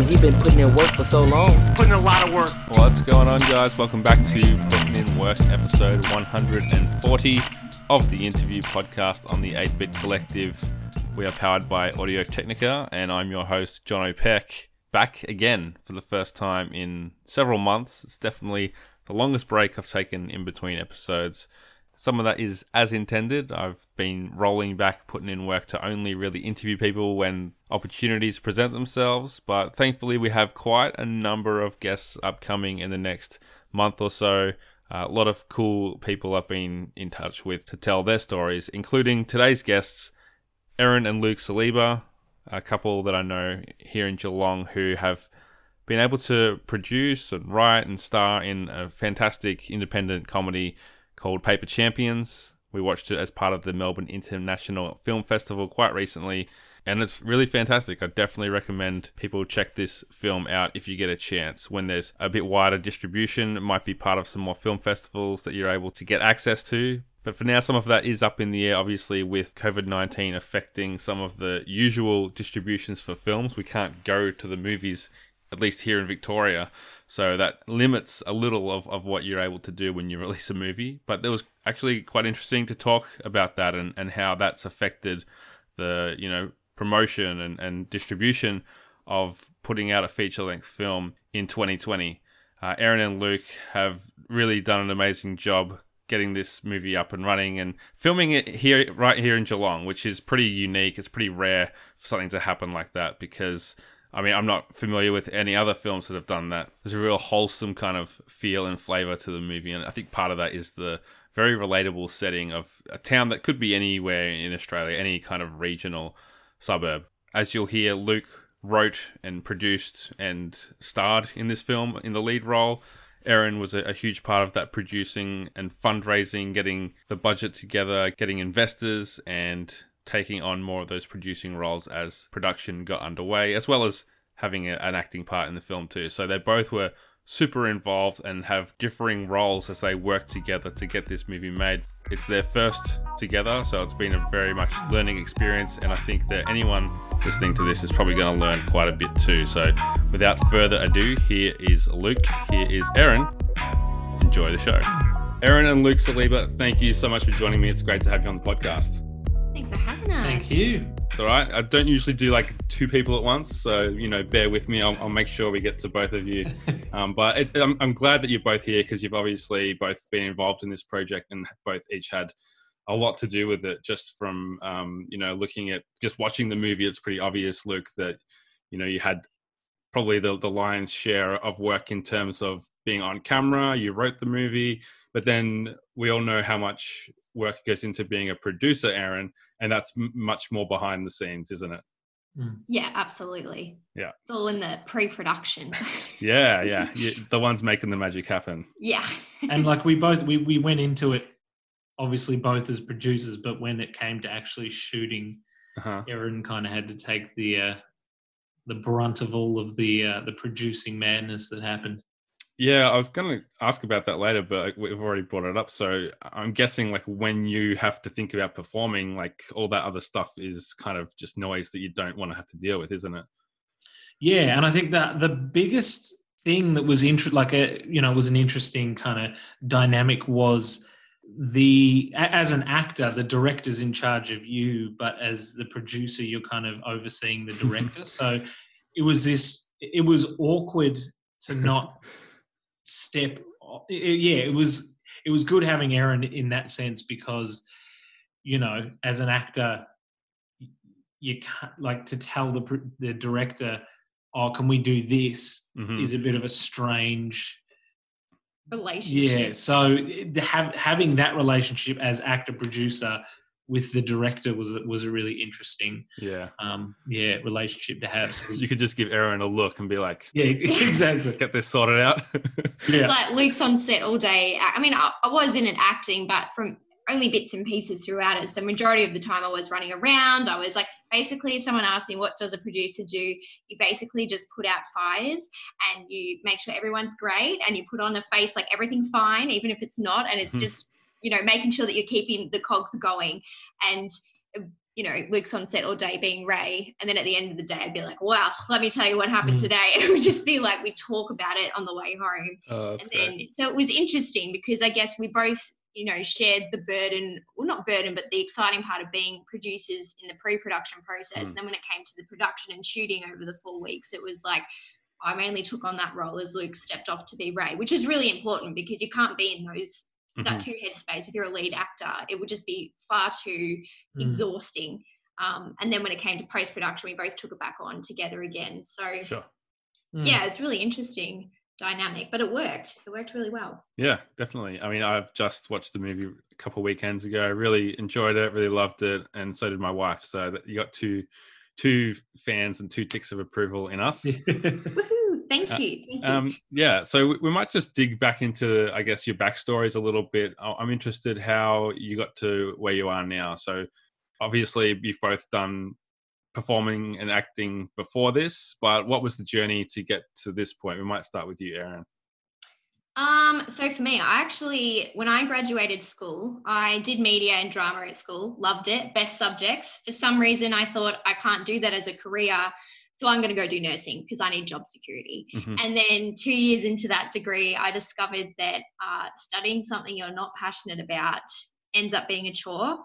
mean, he been putting in work for so long. Putting a lot of work. What's going on, guys? Welcome back to Putting in Work, episode 140 of the interview podcast on the 8 Bit Collective. We are powered by Audio Technica, and I'm your host, John O'Peck, back again for the first time in several months. It's definitely the longest break I've taken in between episodes. Some of that is as intended. I've been rolling back, putting in work to only really interview people when opportunities present themselves. But thankfully, we have quite a number of guests upcoming in the next month or so. Uh, a lot of cool people I've been in touch with to tell their stories, including today's guests, Erin and Luke Saliba, a couple that I know here in Geelong who have been able to produce and write and star in a fantastic independent comedy called Paper Champions. We watched it as part of the Melbourne International Film Festival quite recently, and it's really fantastic. I definitely recommend people check this film out if you get a chance. When there's a bit wider distribution, it might be part of some more film festivals that you're able to get access to. But for now, some of that is up in the air, obviously, with COVID 19 affecting some of the usual distributions for films. We can't go to the movies, at least here in Victoria. So that limits a little of, of what you're able to do when you release a movie. But it was actually quite interesting to talk about that and, and how that's affected the, you know, promotion and, and distribution of putting out a feature length film in 2020. Uh, Erin and Luke have really done an amazing job getting this movie up and running and filming it here right here in Geelong, which is pretty unique. It's pretty rare for something to happen like that because I mean, I'm not familiar with any other films that have done that. There's a real wholesome kind of feel and flavor to the movie, and I think part of that is the very relatable setting of a town that could be anywhere in Australia, any kind of regional suburb. As you'll hear, Luke wrote and produced and starred in this film in the lead role. Erin was a, a, huge part of that producing and fundraising, getting the budget together, getting investors, and taking on more of those producing roles as production got underway, as well as having a, an acting part in the film too. So they both were super involved and have differing roles as they work together to get this movie made. It's their first together, so it's been a very much learning experience, and I think that anyone listening to this is probably going to learn quite a bit too. So, without further ado, here is Luke, here is Erin. Enjoy the show. Erin and Luke Saliba, thank you so much for joining me. It's great to have you on the podcast. Thanks for having us. Thank you. It's all right. I don't usually do like two people at once, so you know, bear with me. I'll, I'll make sure we get to both of you. um, but I'm, I'm, glad that you're both here because you've obviously both been involved in this project and both each had a lot to do with it. Just from um, you know, looking at just watching the movie, it's pretty obvious, Luke, that you know you had probably the the lion's share of work in terms of being on camera. You wrote the movie, but then we all know how much work goes into being a producer, Erin, and that's m- much more behind the scenes, isn't it? Mm. Yeah, absolutely. Yeah. It's all in the pre-production. yeah, yeah. You, the ones making the magic happen. Yeah. and like we both we, we went into it obviously both as producers, but when it came to actually shooting, uh-huh. Erin kind of had to take the uh, the brunt of all of the uh, the producing madness that happened. Yeah, I was going to ask about that later, but we've already brought it up. So I'm guessing, like, when you have to think about performing, like, all that other stuff is kind of just noise that you don't want to have to deal with, isn't it? Yeah, and I think that the biggest thing that was inter- like a you know was an interesting kind of dynamic was the as an actor the director's in charge of you but as the producer you're kind of overseeing the director so it was this it was awkward to not step. Yeah, it was it was good having Erin in that sense because you know as an actor you can't like to tell the the director oh can we do this mm-hmm. is a bit of a strange relationship yeah so have, having that relationship as actor producer with the director was was a really interesting yeah. um yeah relationship to have. So you could just give Erin a look and be like yeah exactly. Get this sorted out. Yeah. Like Luke's on set all day. I mean I, I was in an acting but from only bits and pieces throughout it. So majority of the time I was running around. I was like basically someone asked me what does a producer do? You basically just put out fires and you make sure everyone's great and you put on a face like everything's fine even if it's not and it's mm-hmm. just you know making sure that you're keeping the cogs going and you know, Luke's on set all day being Ray. And then at the end of the day, I'd be like, wow, let me tell you what happened Mm. today. And it would just be like, we talk about it on the way home. Oh, and great. then, so it was interesting because I guess we both, you know, shared the burden, well, not burden, but the exciting part of being producers in the pre production process. Mm. And then when it came to the production and shooting over the four weeks, it was like, I mainly took on that role as Luke stepped off to be Ray, which is really important because you can't be in those Mhm. that two headspace if you're a lead actor. It would just be far too Mm. exhausting. Um, and then when it came to post production, we both took it back on together again. So Sure. Mm. yeah, it's really interesting dynamic, but it worked. It worked really well. Yeah, definitely. I mean, I've just watched the movie a couple of weekends ago. Really enjoyed it. Really loved it, and so did my wife. So that you got two two fans and two ticks of approval in us. Thank Uh, you. Thank you. Um, yeah, so we- we might just dig back into, I guess, your backstories a little bit. I'm interested how you got to where you are now. So, obviously, you've both done performing and acting before this, but what was the journey to get to this point? We might start with you, Erin. Um, so for me, I actually, when I graduated school, I did media and drama at school, loved it, best subjects. For some reason, I thought I can't do that as a career, so I'm going to go do nursing because I need job security. Mhm. And then two years into that degree, I discovered that uh, studying something you're not passionate about ends up being a chore.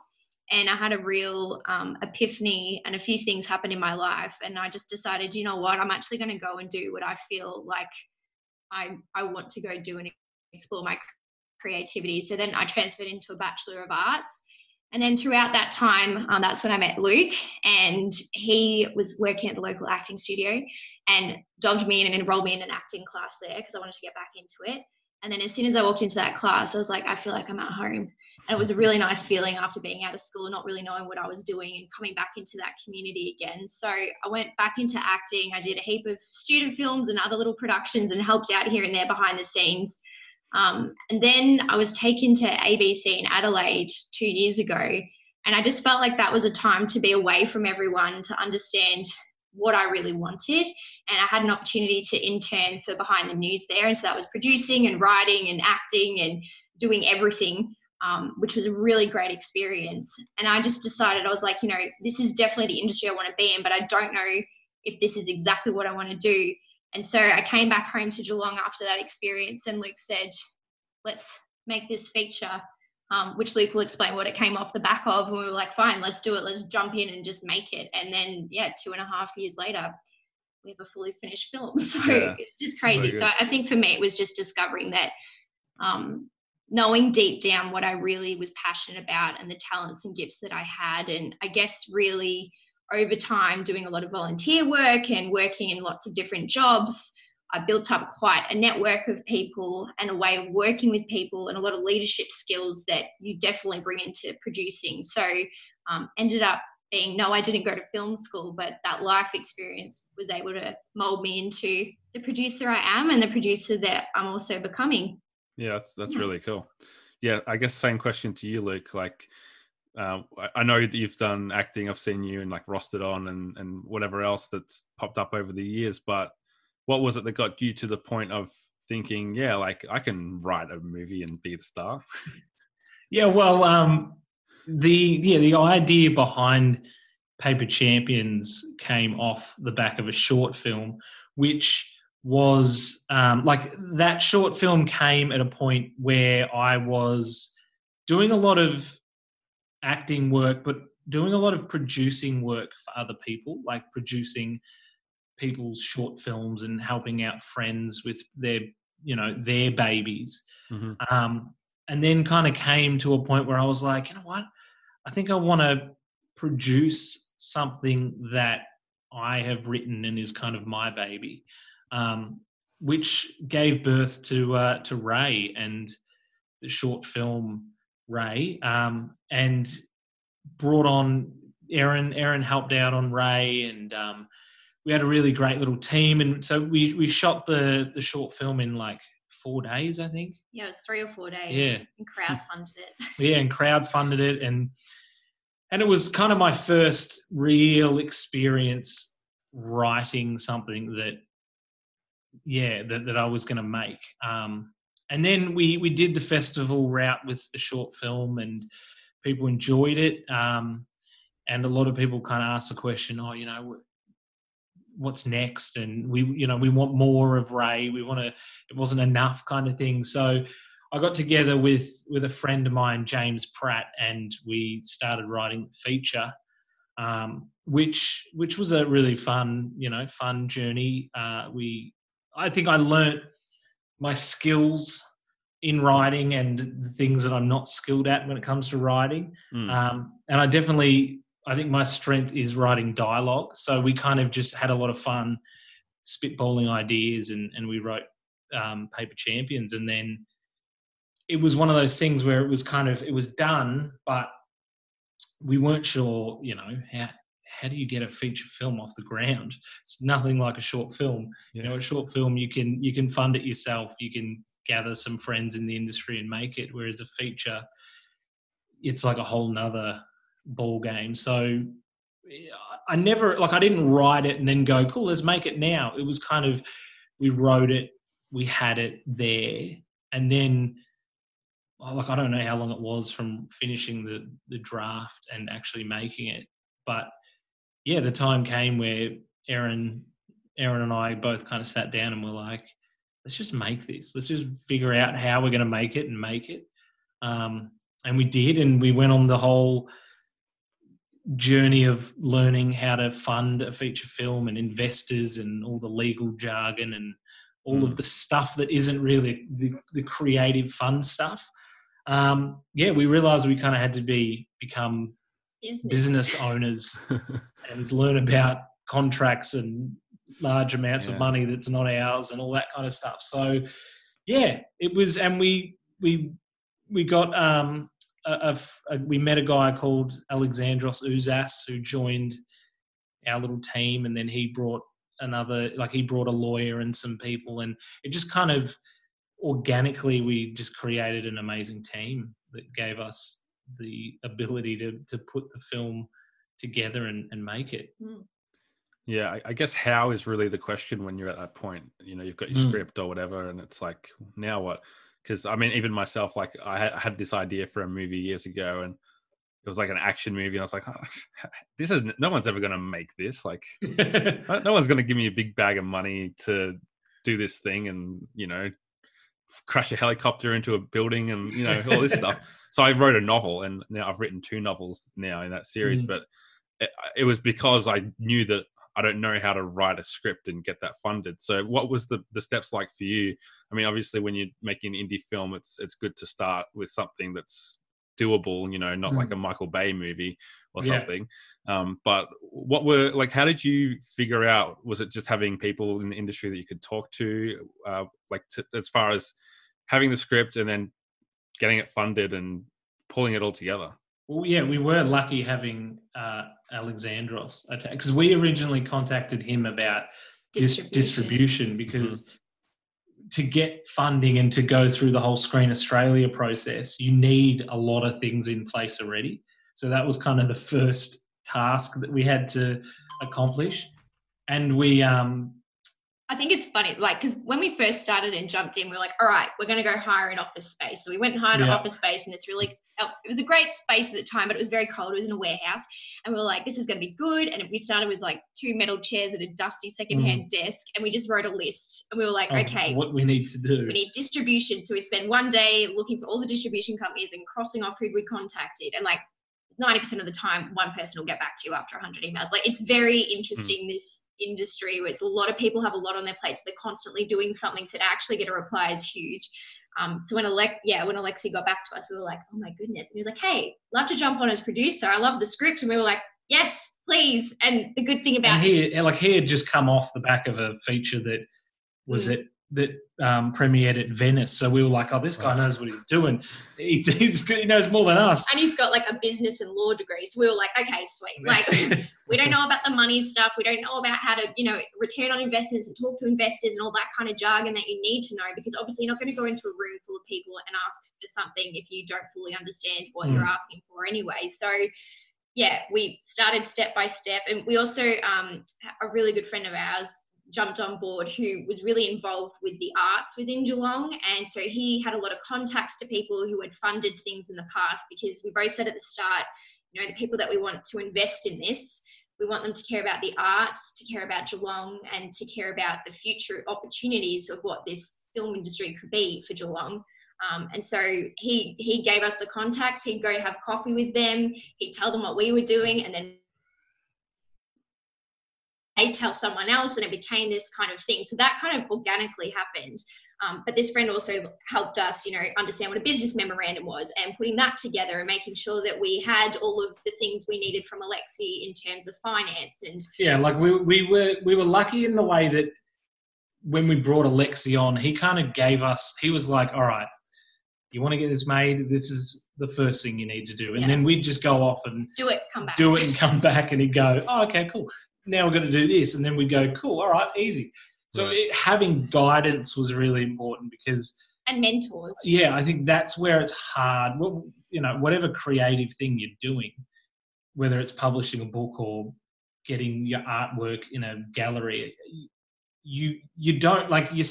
And I had a real um, epiphany, and a few things happened in my life. And I just decided, you know what, I'm actually going to go and do what I feel like I, I want to go do and explore my creativity. So then I transferred into a Bachelor of Arts. And then throughout that time, um, that's when I met Luke, and he was working at the local acting studio and dogged me in and enrolled me in an acting class there because I wanted to get back into it. And then as soon as I walked into that class, I was like, I feel like I'm at home. And it was a really nice feeling after being out of school, not really knowing what I was doing and coming back into that community again. So I went back into acting. I did a heap of student films and other little productions and helped out here and there behind the scenes. Um, and then I was taken to ABC in Adelaide two years ago. And I just felt like that was a time to be away from everyone to understand what I really wanted. And I had an opportunity to intern for Behind the News there. And so that was producing and writing and acting and doing everything, um, which was a really great experience. And I just decided, I was like, you know, this is definitely the industry I want to be in, but I don't know if this is exactly what I want to do. And so I came back home to Geelong after that experience, and Luke said, let's make this feature. Um, which Luke will explain what it came off the back of. And we were like, fine, let's do it. Let's jump in and just make it. And then, yeah, two and a half years later, we have a fully finished film. So Yeah, it's just crazy. good. So, I think for me, it was just discovering that um, knowing deep down what I really was passionate about and the talents and gifts that I had. And I guess really over time, doing a lot of volunteer work and working in lots of different jobs. I built up quite a network of people and a way of working with people and a lot of leadership skills that you definitely bring into producing. So, um, ended up being no, I didn't go to film school, but that life experience was able to mold me into the producer I am and the producer that I'm also becoming. Yeah, that's that's Yeah. really cool. Yeah, I guess same question to you, Luke. Like, I- I know that you've done acting. I've seen you and like rostered on and and whatever else that's popped up over the years. But what was it that got you to the point of thinking, yeah, like I can write a movie and be the star? Yeah, well, um, the yeah the idea behind Paper Champions came off the back of a short film, which was um, like that short film came at a point where I was doing a lot of acting work, but doing a lot of producing work for other people, like producing people's short films and helping out friends with their you know their babies Mhm. um, and then kind of came to a point where I was like, you know what? I think I want to produce something that I have written and is kind of my baby, um, which gave birth to uh, to Ray and the short film Ray, um, and brought on Erin. Erin helped out on Ray, and um, we had a really great little team. And so we we shot the the short film in like four days, I think. Yeah, it was three or four days. Yeah. And crowdfunded it. yeah and crowd funded it and and it was kind of my first real experience writing something that yeah that, that i was going to make um and then we we did the festival route with the short film and people enjoyed it um and a lot of people kind of asked the question, oh, you know, what's next? And we, you know, we want more of Ray. We want to. It wasn't enough, kind of thing. So I got together with with a friend of mine, James Pratt, and we started writing feature, um, which which was a really fun, you know, fun journey. Uh, we, I think I learnt my skills in writing and the things that I'm not skilled at when it comes to writing. Mm. Um, and I definitely, I think my strength is writing dialogue. So we kind of just had a lot of fun spitballing ideas and, and we wrote um, Paper Champions. And then it was one of those things where it was kind of, it was done, but we weren't sure, you know, how, how do you get a feature film off the ground? It's nothing like a short film. Yeah. You know, a short film you can you can fund it yourself. You can gather some friends in the industry and make it. Whereas a feature, it's like a whole nother ball game. So I never like I didn't write it and then go, cool, let's make it now. It was kind of we wrote it, we had it there, and then like I don't know how long it was from finishing the the draft and actually making it, but yeah, the time came where Erin, Erin and I both kind of sat down and were like, let's just make this. Let's just figure out how we're going to make it and make it. Um, and we did, and we went on the whole journey of learning how to fund a feature film and investors and all the legal jargon and all of the stuff that isn't really the, the creative fun stuff. Um, yeah, we realized we kind of had to be become Business. business owners and learn about contracts and large amounts Yeah. of money that's not ours and all that kind of stuff. So yeah, it was, and we we we got um a, a a- we met a guy called Alexandros Ouzas who joined our little team, and then he brought another like he brought a lawyer and some people, and it just kind of organically we just created an amazing team that gave us the ability to to put the film together and, and make it. Yeah, I, I guess how is really the question when you're at that point. You know, you've got your Mm. script or whatever, and it's like, now what? Because I mean, even myself, like I had, I had this idea for a movie years ago, and it was like an action movie, and I was like, "Oh, this is no one's ever going to make this. Like, no no one's going to give me a big bag of money to do this thing, and you know, crash a helicopter into a building, and you know, all this stuff. So I wrote a novel, and now I've written two novels now in that series, Mm. but it, it was because I knew that I don't know how to write a script and get that funded. So what was the the steps like for you? I mean, obviously when you're making an indie film, it's it's good to start with something that's doable, you know, not like a Michael Bay movie or Yeah. something. Um, but what were like how did you figure out was it just having people in the industry that you could talk to uh, like to, as far as having the script and then getting it funded and pulling it all together? Well, yeah, we were lucky having uh, Alexandros because we originally contacted him about dis- Distribution. distribution because to get funding and to go through the whole Screen Australia process, you need a lot of things in place already. So that was kind of the first task that we had to accomplish, and we um, I think it's funny, like, because when we first started and jumped in, we were like, all right, we're going to go hire an office space. So we went and hired an office space, and it's really, uh, it was a great space at the time, but it was very cold. It was in a warehouse. And we were like, this is going to be good. And we started with like two metal chairs and a dusty secondhand desk, and we just wrote a list. And we were like, okay, what we need to do. we need distribution. So we spent one day looking for all the distribution companies and crossing off who we contacted. And like 90% of the time, one person will get back to you after 100 emails. Like it's very interesting, this industry where it's a lot of people have a lot on their plates. They're constantly doing something. So to actually get a reply is huge. Um, so when Alex, yeah, when Alexi got back to us, we were like, oh my goodness. And he was like, hey, love to jump on as producer. I love the script. And we were like, yes, please. And the good thing about and he like he had just come off the back of a feature that was Mm. it that um, premiered at Venice. So we were like, oh, this guy Right. knows what he's doing. He's, he's good. He knows more than us. and he's got like a business and law degree. So we were like, okay, sweet. Like we don't know about the money stuff. We don't know about how to, you know, return on investments and talk to investors and all that kind of jargon that you need to know because obviously you're not going to go into a room full of people and ask for something if you don't fully understand what you're asking for anyway. So yeah, we started step by step, and we also um, a really good friend of ours jumped on board who was really involved with the arts within Geelong, and so he had a lot of contacts to people who had funded things in the past because we both said at the start you know the people that we want to invest in this we want them to care about the arts to care about geelong and to care about the future opportunities of what this film industry could be for geelong. Um, and so he he gave us the contacts. He'd go have coffee with them. He'd tell them what we were doing and then they'd tell someone else and it became this kind of thing so that kind of organically happened um, but this friend also helped us, you know, understand what a business memorandum was and putting that together and making sure that we had all of the things we needed from Alexi in terms of finance and yeah, like we we were we were lucky in the way that when we brought Alexi on, he kind of gave us. He was like, "All right, you want to get this made? This is the first thing you need to do," and Yeah. then we'd just go off and do it, come back. do it and come back, and he'd go, "Oh, okay, cool. Now we're going to do this," and then we'd go, "Cool, all right, easy." So Right. it, having guidance was really important because And mentors. yeah, I think that's where it's hard. Well, you know, whatever creative thing you're doing, whether it's publishing a book or getting your artwork in a gallery, you you don't like you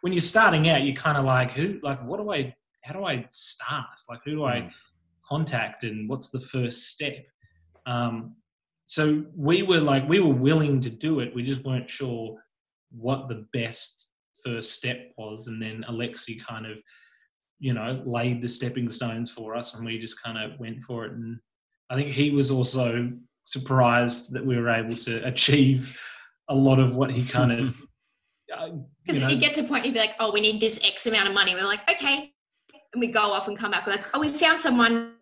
when you're starting out. You're kind of like, who, like, what do I, how do I start? Like, who do I Mm. contact, and what's the first step? Um, so we were like, we were willing to do it. We just weren't sure what the best first step was, and then Alexi kind of you know, laid the stepping stones for us, and we just kind of went for it. And I think he was also surprised that we were able to achieve a lot of what he kind of, uh, you Because know, you get to a point, you'd be like, oh, we need this X amount of money. We're like, okay. And we go off and come back. We're like, oh, we found someone.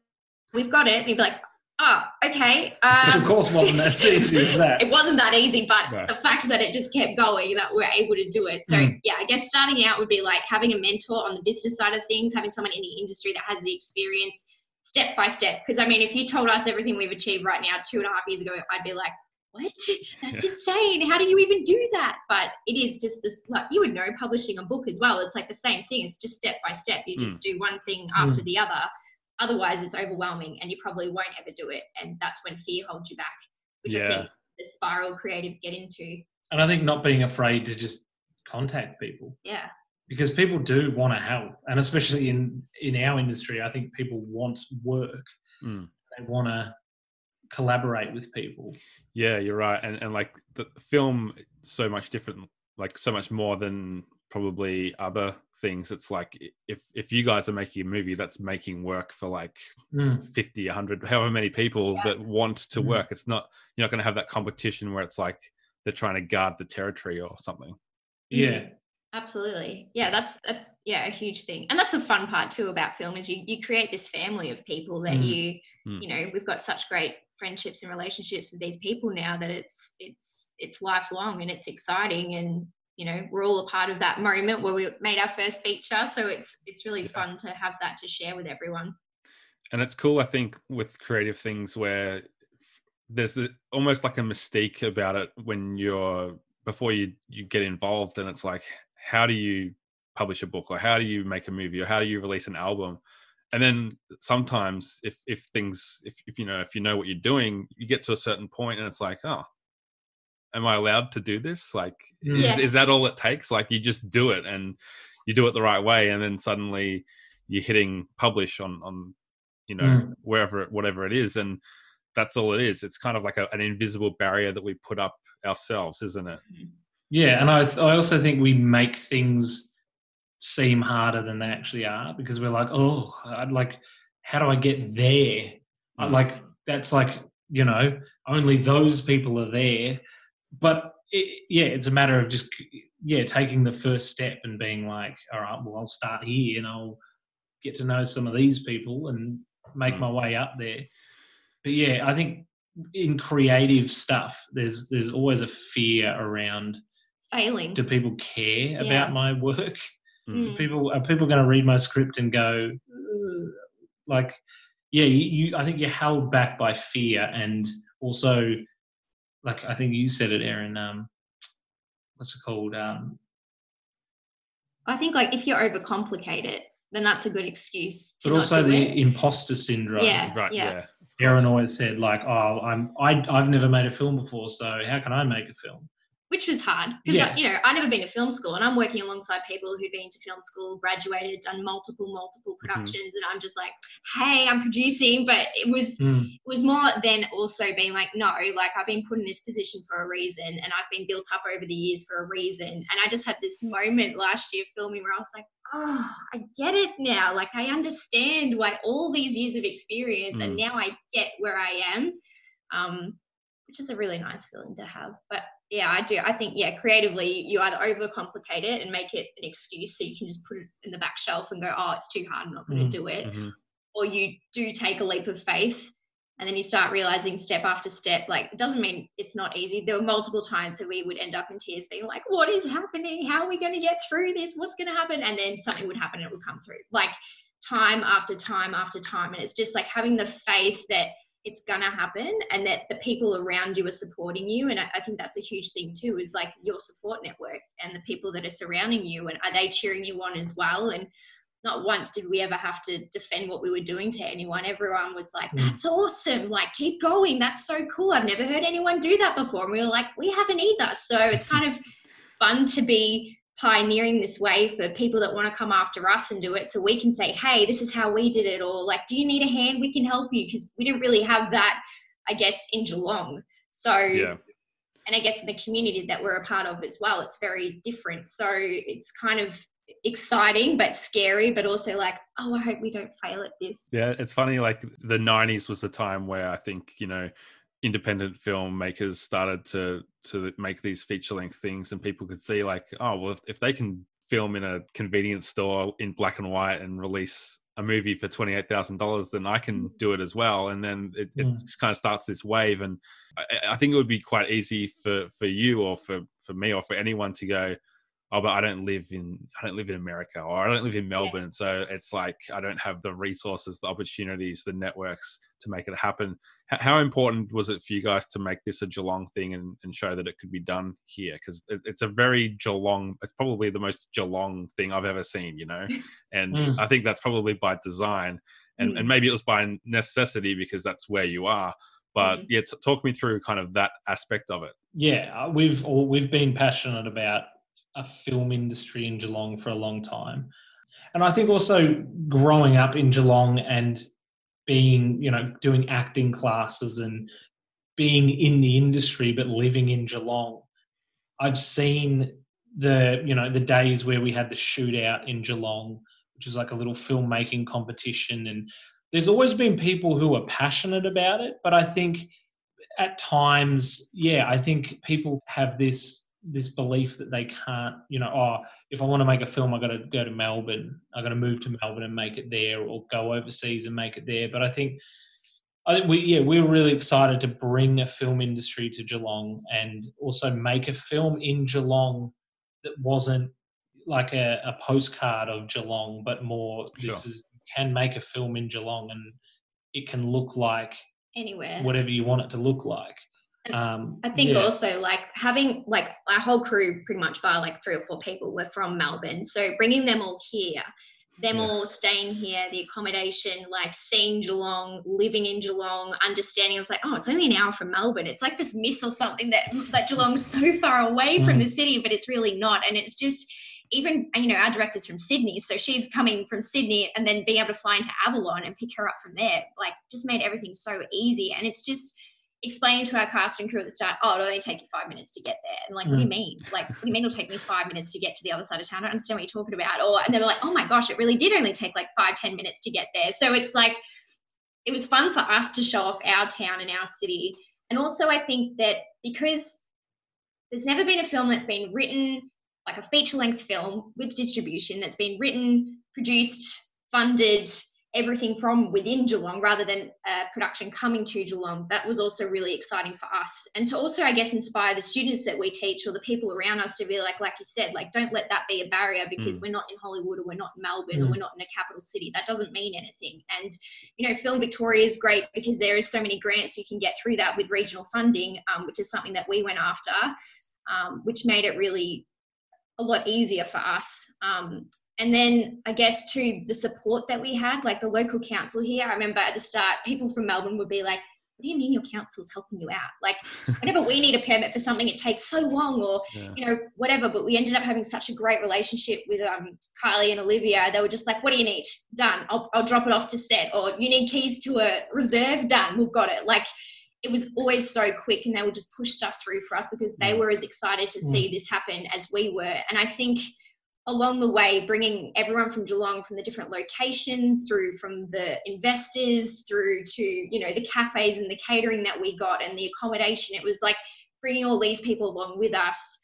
We've got it. And you'd be like, oh, okay. which of Um, course wasn't as easy as that. it wasn't that easy, but Right. the fact that it just kept going, that we're able to do it. So Mm. yeah, I guess starting out would be like having a mentor on the business side of things, having someone in the industry that has the experience step by step. Because I mean, if you told us everything we've achieved right now two and a half years ago, I'd be like, what? That's insane. How do you even do that? But it is just this, like you would know publishing a book as well. It's like the same thing. It's just step by step. You just do one thing after the other. Otherwise, it's overwhelming and you probably won't ever do it. And that's when fear holds you back, which I think the spiral creatives get into. And I think not being afraid to just contact people Yeah. because people do want to help, and especially in in our industry, I think people want work. Mm. They want to collaborate with people. Yeah, you're right. And and like the film so much different, like so much more than probably other things. It's like if if you guys are making a movie that's making work for like Mm. 50, 100, however many people Yeah. that want to Mhm. work. It's not you're not going to have that competition where it's like they're trying to guard the territory or something. Yeah. Absolutely. Yeah, that's that's yeah, a huge thing. And that's the fun part too about film is you you create this family of people that Mm. you Mm. you know, we've got such great friendships and relationships with these people now that it's it's it's lifelong and it's exciting and you know, we're all a part of that moment where we made our first feature. So it's it's really Yeah. fun to have that to share with everyone. and it's cool i think with creative things where there's the, almost like a mystique about it when you're before you you get involved and it's like how do you publish a book or how do you make a movie or how do you release an album and then sometimes if if things if, if you know if you know what you're doing you get to a certain point and it's like oh am i allowed to do this like is, Yeah. is that all it takes like you just do it and you do it the right way and then suddenly you're hitting publish on on you know Mm. wherever whatever it is and that's all it is it's kind of like a, an invisible barrier that we put up ourselves isn't it Yeah, and I I also think we make things seem harder than they actually are because we're like, oh, I'd like, how do I get there? Mm. Like that's like you know only those people are there, but it, yeah, it's a matter of just yeah taking the first step and being like, all right, well I'll start here and I'll get to know some of these people and make Mm. my way up there. But yeah, I think in creative stuff, there's there's always a fear around Failing. do people care Yeah. about my work? Mm. People are people going to read my script and go "Ugh," like, yeah, you, you. I think you're held back by fear and also, like I think you said it, Erin. Um, what's it called? Um, I think like if you overcomplicate it, then that's a good excuse to but not also do the it. imposter syndrome. Yeah. right yeah, of Erin always said like, "Oh, I'm I, I've never made a film before, so how can I make a film?" Which was hard because Yeah. you know I've never been to film school, and I'm working alongside people who've been to film school, graduated, done multiple multiple Mm-hmm. productions, and I'm just like, hey, I'm producing, but it was Mm. it was more than also being like, no, like I've been put in this position for a reason, and I've been built up over the years for a reason, and I just had this moment last year filming where I was like. Oh, I get it now. Like I understand why all these years of experience, and Mm. now I get where I am. Um, which is a really nice feeling to have. But yeah, I do. I think yeah, creatively you either overcomplicate it and make it an excuse so you can just put it in the back shelf and go, oh, it's too hard, I'm not going to Mm, do it, Mhm. or you do take a leap of faith. And then you start realizing step after step, like it doesn't mean it's not easy. There were multiple times where we would end up in tears, being like, "What is happening? How are we going to get through this? What's going to happen?" And then something would happen and it would come through, like time after time after time. And it's just like having the faith that it's gonna happen and that the people around you are supporting you. And I, I think that's a huge thing too is like your support network and the people that are surrounding you. And are they cheering you on as well? And not once did we ever have to defend what we were doing to anyone. Everyone was like Mm. that's awesome. Like keep going. That's so cool. I've never heard anyone do that before. And we were like we haven't either. So it's kind of fun to be pioneering this way for people that want to come after us and do it so we can say hey this is how we did it or like do you need a hand we can help you because we didn't really have that i guess in geelong so Yeah. and i guess in the community that we're a part of as well it's very different so it's kind of exciting but scary but also like oh i hope we don't fail at this Yeah, it's funny. Like the '90s was the time where I think you know independent filmmakers started to to make these feature length things, and people could see like, oh well, if, if they can film in a convenience store in black and white and release a movie for twenty eight thousand dollars, then I can do it as well. And then it, it Mm. just kind of starts this wave. And I, I think it would be quite easy for for you or for for me or for anyone to go. Oh, but I don't live in I don't live in America or I don't live in Melbourne, so it's like I don't have the resources, the opportunities, the networks to make it happen. H- how important was it for you guys to make this a Geelong thing and, and show that it could be done here? Because it, it's a very Geelong. It's probably the most Geelong thing I've ever seen, you know. And Mm. I think that's probably by design, and Mm. and maybe it was by necessity because that's where you are. But Mm. yeah, t- talk me through kind of that aspect of it. Yeah, uh, we've all, we've been passionate about a film industry in Geelong for a long time, and I think also growing up in Geelong and being you know doing acting classes and being in the industry but living in Geelong, I've seen the you know the days where we had the shootout in Geelong, which is like a little filmmaking competition, and there's always been people who are passionate about it, but I think at times, yeah, I think people have this this belief that they can't, you know, oh, if I want to make a film, I got to go to Melbourne. I got to move to Melbourne and make it there, or go overseas and make it there. But I think, I think we, yeah, we're really excited to bring a film industry to Geelong and also make a film in Geelong that wasn't like a, a postcard of Geelong, but more this Sure. is can make a film in Geelong and it can look like anywhere whatever you want it to look like. Um, I think yeah. also like having like our whole crew, pretty much by like three or four people, were from Melbourne. So bringing them all here, them Yeah. all staying here, the accommodation, like seeing Geelong, living in Geelong, understanding. It's like, oh, it's only an hour from Melbourne. It's like this myth or something that that Geelong's so far away from Mm. the city, but it's really not. And it's just even you know our director's from Sydney, so she's coming from Sydney and then being able to fly into Avalon and pick her up from there, like just made everything so easy. And it's just explaining to our cast and crew at the start, oh, it'll only take you five minutes to get there. And like, what do you mm. mean? Like, what do you mean it'll take me five minutes to get to the other side of town? I don't understand what you're talking about. Or and they were like, oh my gosh, it really did only take like five, ten minutes to get there. So it's like it was fun for us to show off our town and our city. And also I think that because there's never been a film that's been written like a feature length film with distribution that's been written, produced, funded, everything from within Geelong rather than a production coming to Geelong. That was also really exciting for us. And to also, I guess, inspire the students that we teach or the people around us to be like, like you said, like, don't let that be a barrier because Mm. we're not in Hollywood or we're not in Melbourne or Mm. we're not in a capital city. That doesn't mean anything. And, you know, Film Victoria is great because there is so many grants you can get through that with regional funding, um, which is something that we went after, um, which made it really a lot easier for us. Um, and then I guess to the support that we had, like the local council here. I remember at the start, people from Melbourne would be like, what do you mean your council's helping you out? Like, whenever we need a permit for something, it takes so long, or Yeah. you know, whatever. But we ended up having such a great relationship with um, Kylie and Olivia. They were just like, "What do you need? Done. I'll, I'll drop it off to set." Or you need keys to a reserve? Done. We've got it. Like, it was always so quick, and they would just push stuff through for us because they Mm. were as excited to see this happen as we were. And I think along the way, bringing everyone from Geelong, from the different locations, through from the investors, through to you know the cafes and the catering that we got and the accommodation, it was like bringing all these people along with us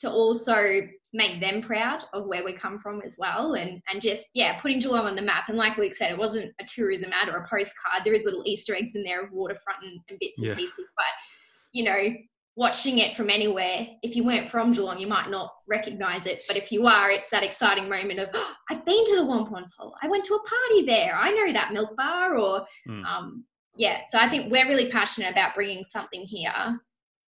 to also make them proud of where we come from as well. And and just yeah putting Geelong on the map. And like Luke said it wasn't a tourism ad or a postcard. There is little Easter eggs in there of waterfront and, and bits Yeah. and pieces. But you know watching it from anywhere. If you weren't from Geelong you might not recognize it but if you are it's that exciting moment of oh, I've been to the Waurn Ponds Hall I went to a party there. I know that milk bar or Mm. um, yeah. So I think we're really passionate about bringing something here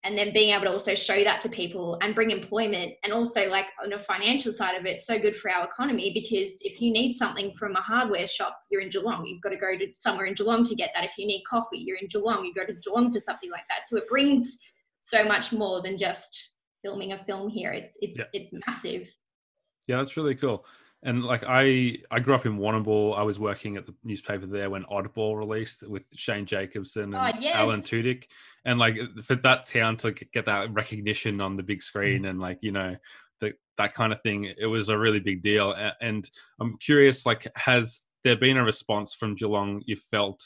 and then being able to also show that to people and bring employment and also like on a financial side of it so good for our economy because if you need something from a hardware shop you're in Geelong. You've got to go to somewhere in Geelong to get that. If you need coffee you're in Geelong. You go to Geelong for something like that. So it brings so much more than just filming a film here it's it's Yeah. it's massive Yeah, that's really cool. And like I, I grew up in Warrnambool. I was working at the newspaper there when Oddball released with Shane Jacobson and Oh, yes. Alan Tudyk. And like for that town to get that recognition on the big Mm. screen and like you know that that kind of thing, it was a really big deal. And I'm curious, like, has there been a response from Geelong you felt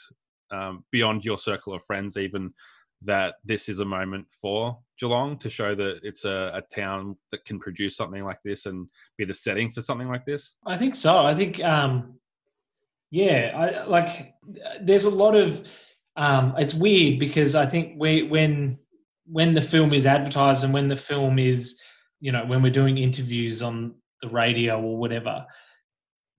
um, beyond your circle of friends, even that this is a moment for Geelong to show that it's a, a town that can produce something like this and be the setting for something like this? I think so. I think, um, yeah, I like. There's a lot of. Um, it's weird because I think we when when the film is advertised and when the film is, you know, when we're doing interviews on the radio or whatever,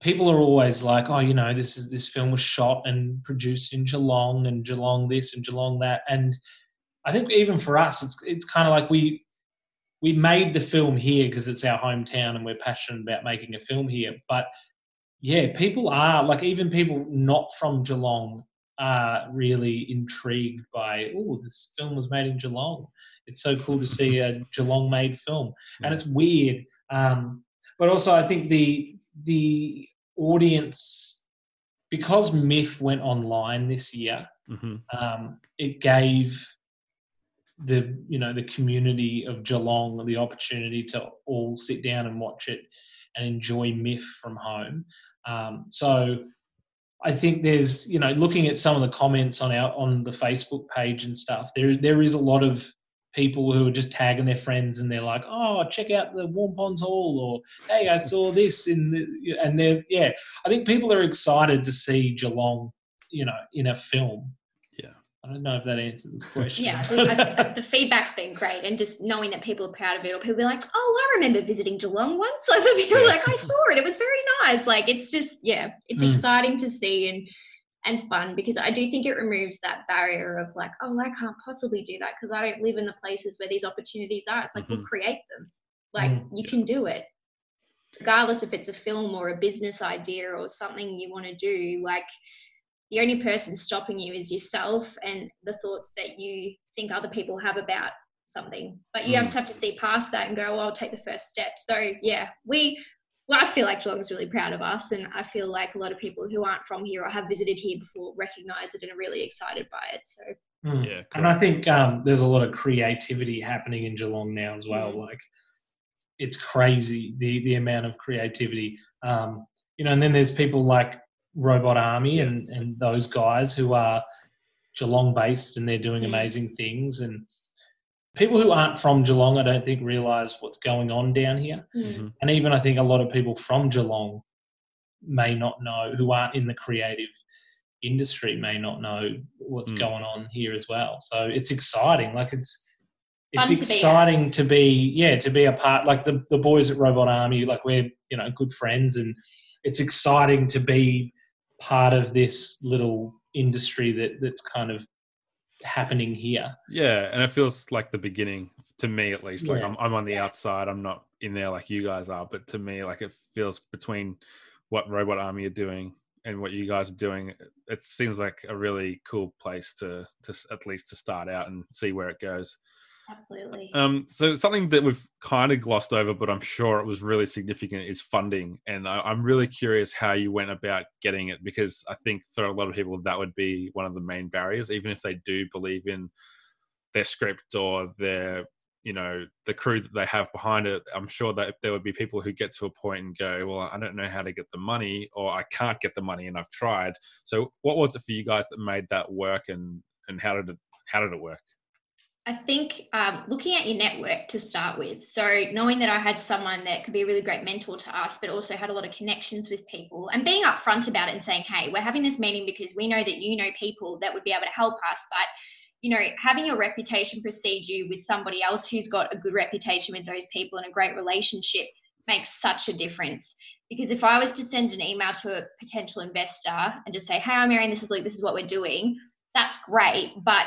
people are always like, oh, you know, this is this film was shot and produced in Geelong and Geelong this and Geelong that, and I think even for us, it's it's kind of like we we made the film here because it's our hometown and we're passionate about making a film here. But yeah, people are like even people not from Geelong are really intrigued by oh, this film was made in Geelong. It's so cool to see a Geelong made film, and it's weird. Um, but also, I think the the audience because MIFF went online this year, hmm um, it gave the you know the community of Geelong the opportunity to all sit down and watch it and enjoy MIFF from home. Um, so I think there's you know looking at some of the comments on our on the Facebook page and stuff. There there is a lot of people who are just tagging their friends and they're like, oh, check out the Waurn Ponds Hall or hey, I saw this in the and they're yeah. I think people are excited to see Geelong, you know, in a film. Yeah. I don't know if that answers the question. Yeah, I think- I think the feedback's been great, and just knowing that people are proud of it, or people be like, "Oh, I remember visiting Geelong once." Like, people Yeah. like, "I saw it; it was very nice." Like, it's just, yeah, it's Mm. exciting to see and and fun because I do think it removes that barrier of like, "Oh, I can't possibly do that because I don't live in the places where these opportunities are." It's like, Mhm. we'll create them. Like, Mm. you can do it, regardless if it's a film or a business idea or something you want to do. Like, the only person stopping you is yourself and the thoughts that you think other people have about something. But you Mm. just have to see past that and go, well, I'll take the first step. So yeah, we well, I feel like Geelong's really proud of us and I feel like a lot of people who aren't from here or have visited here before recognise it and are really excited by it. So Mm. Yeah, And I think um, there's a lot of creativity happening in Geelong now as well. Mm. Like, it's crazy the the amount of creativity. Um, you know, and then there's people like Robot Army and and those guys who are Geelong based and they're doing Mm. amazing things. And people who aren't from Geelong, I don't think realise what's going on down here. mm, Mhm. And even I think a lot of people from Geelong may not know who aren't in the creative industry may not know what's Mm. going on here as well. So it's exciting. Like it's it's Fun to be exciting to be yeah to be a part like the the boys at Robot Army like we're you know good friends and it's exciting to be part of this little industry that that's kind of happening here. Yeah, and it feels like the beginning to me, at least. Like Yeah. I'm, I'm on the Yeah. outside. I'm not in there like you guys are, but to me, like it feels between what Robot Army are doing and what you guys are doing, it seems like a really cool place to to at least to start out and see where it goes. Absolutely. Um, so something that we've kind of glossed over, but I'm sure it was really significant, is funding. And I, am really curious how you went about getting it, because I think for a lot of people that would be one of the main barriers, even if they do believe in their script or their, you know, the crew that they have behind it. I'm sure that there would be people who get to a point and go, well, I don't know how to get the money, or I can't get the money, and I've tried. So, what was it for you guys that made that work, and and how did it how did it work? I think um, looking at your network to start with. So, knowing that I had someone that could be a really great mentor to us, but also had a lot of connections with people, and being upfront about it and saying, hey, we're having this meeting because we know that you know people that would be able to help us. But, you know, having your reputation precede you with somebody else who's got a good reputation with those people and a great relationship makes such a difference. Because if I was to send an email to a potential investor and just say, hey, I'm Erin, this is like, this is what we're doing, that's great. But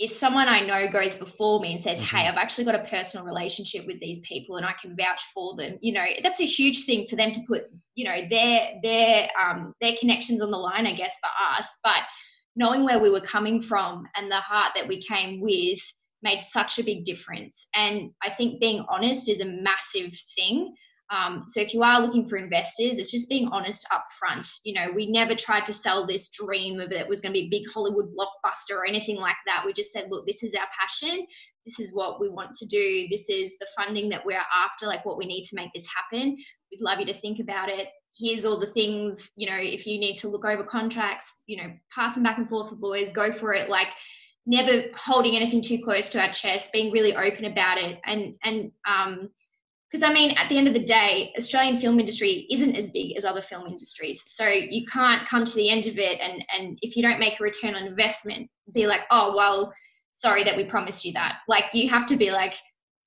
if someone I know goes before me and says, mm-hmm. Hey, I've actually got a personal relationship with these people and I can vouch for them, you know, that's a huge thing for them to put, you know, their their um their connections on the line, I guess, for us. But knowing where we were coming from and the heart that we came with made such a big difference. And I think being honest is a massive thing. Um, so if you are looking for investors, it's just being honest up front. You know, we never tried to sell this dream of it was going to be a big Hollywood blockbuster or anything like that. We just said, look, this is our passion. This is what we want to do. This is the funding that we're after, like what we need to make this happen. We'd love you to think about it. Here's all the things, you know, if you need to look over contracts, you know, pass them back and forth with lawyers, go for it. Like never holding anything too close to our chest, being really open about it. And, and, um, because I mean, at the end of the day, Australian film industry isn't as big as other film industries. So you can't come to the end of it and and if you don't make a return on investment, be like, oh well, sorry that we promised you that. Like you have to be like,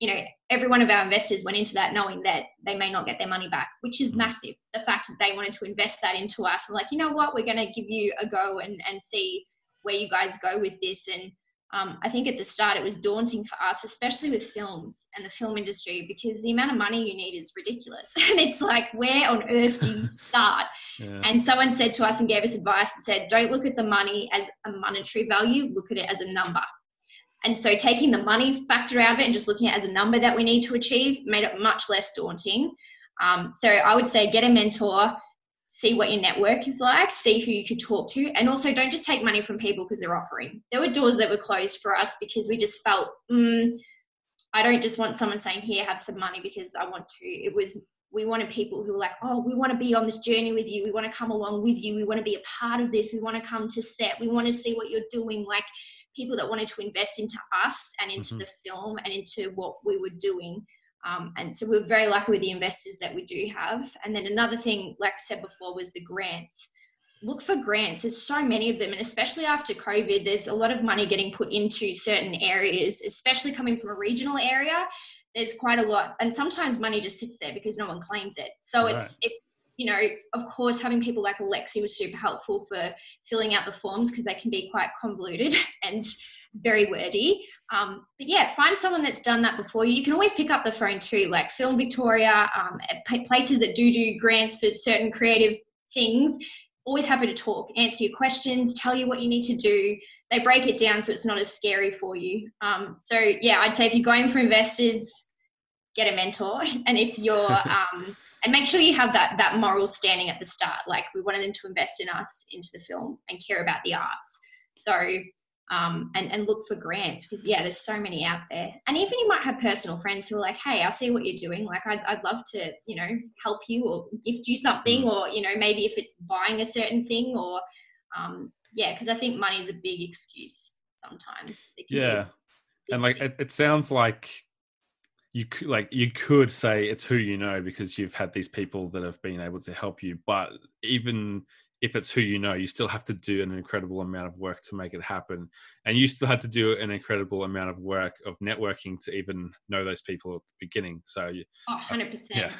you know, every one of our investors went into that knowing that they may not get their money back, which is mm. massive. The fact that they wanted to invest that into us and like, you know what, we're gonna give you a go and and see where you guys go with this and um, I think at the start it was daunting for us, especially with films and the film industry, because the amount of money you need is ridiculous. and it's like, where on earth do you start? yeah. And someone said to us and gave us advice and said, don't look at the money as a monetary value, look at it as a number. And so taking the money factor out of it and just looking at it as a number that we need to achieve made it much less daunting. Um, so I would say get a mentor, see what your network is like, see who you could talk to, and also don't just take money from people because they're offering. There were doors that were closed for us because we just felt, mm, I don't just want someone saying, Here, have some money because I want to. It was, we wanted people who were like, Oh, we want to be on this journey with you. We want to come along with you. We want to be a part of this. We want to come to set. We want to see what you're doing. Like people that wanted to invest into us and into mm-hmm. the film and into what we were doing. Um, and so we're very lucky with the investors that we do have. And then another thing, like I said before, was the grants. Look for grants. There's so many of them, and especially after COVID, there's a lot of money getting put into certain areas, especially coming from a regional area. There's quite a lot, and sometimes money just sits there because no one claims it. So right. it's it's you know, of course, having people like Alexi was super helpful for filling out the forms because they can be quite convoluted and very wordy. Um, but yeah, find someone that's done that before you. You can always pick up the phone too, like Film Victoria, um, places that do do grants for certain creative things. Always happy to talk, answer your questions, tell you what you need to do. They break it down so it's not as scary for you. Um, so yeah, I'd say if you're going for investors, get a mentor, and if you're um, and make sure you have that that moral standing at the start. Like we wanted them to invest in us into the film and care about the arts. So um, and, and look for grants because yeah there's so many out there. And even you might have personal friends who are like hey i see what you're doing. Like i'd, I'd love to you know help you or gift you something mm. or you know maybe if it's buying a certain thing or um, yeah because i think money is a big excuse sometimes yeah. And like it, it sounds like you could like you could say it's who you know because you've had these people that have been able to help you but even if it's who you know, you still have to do an incredible amount of work to make it happen. And you still had to do an incredible amount of work of networking to even know those people at the beginning. So, you, oh, 100%. Yeah.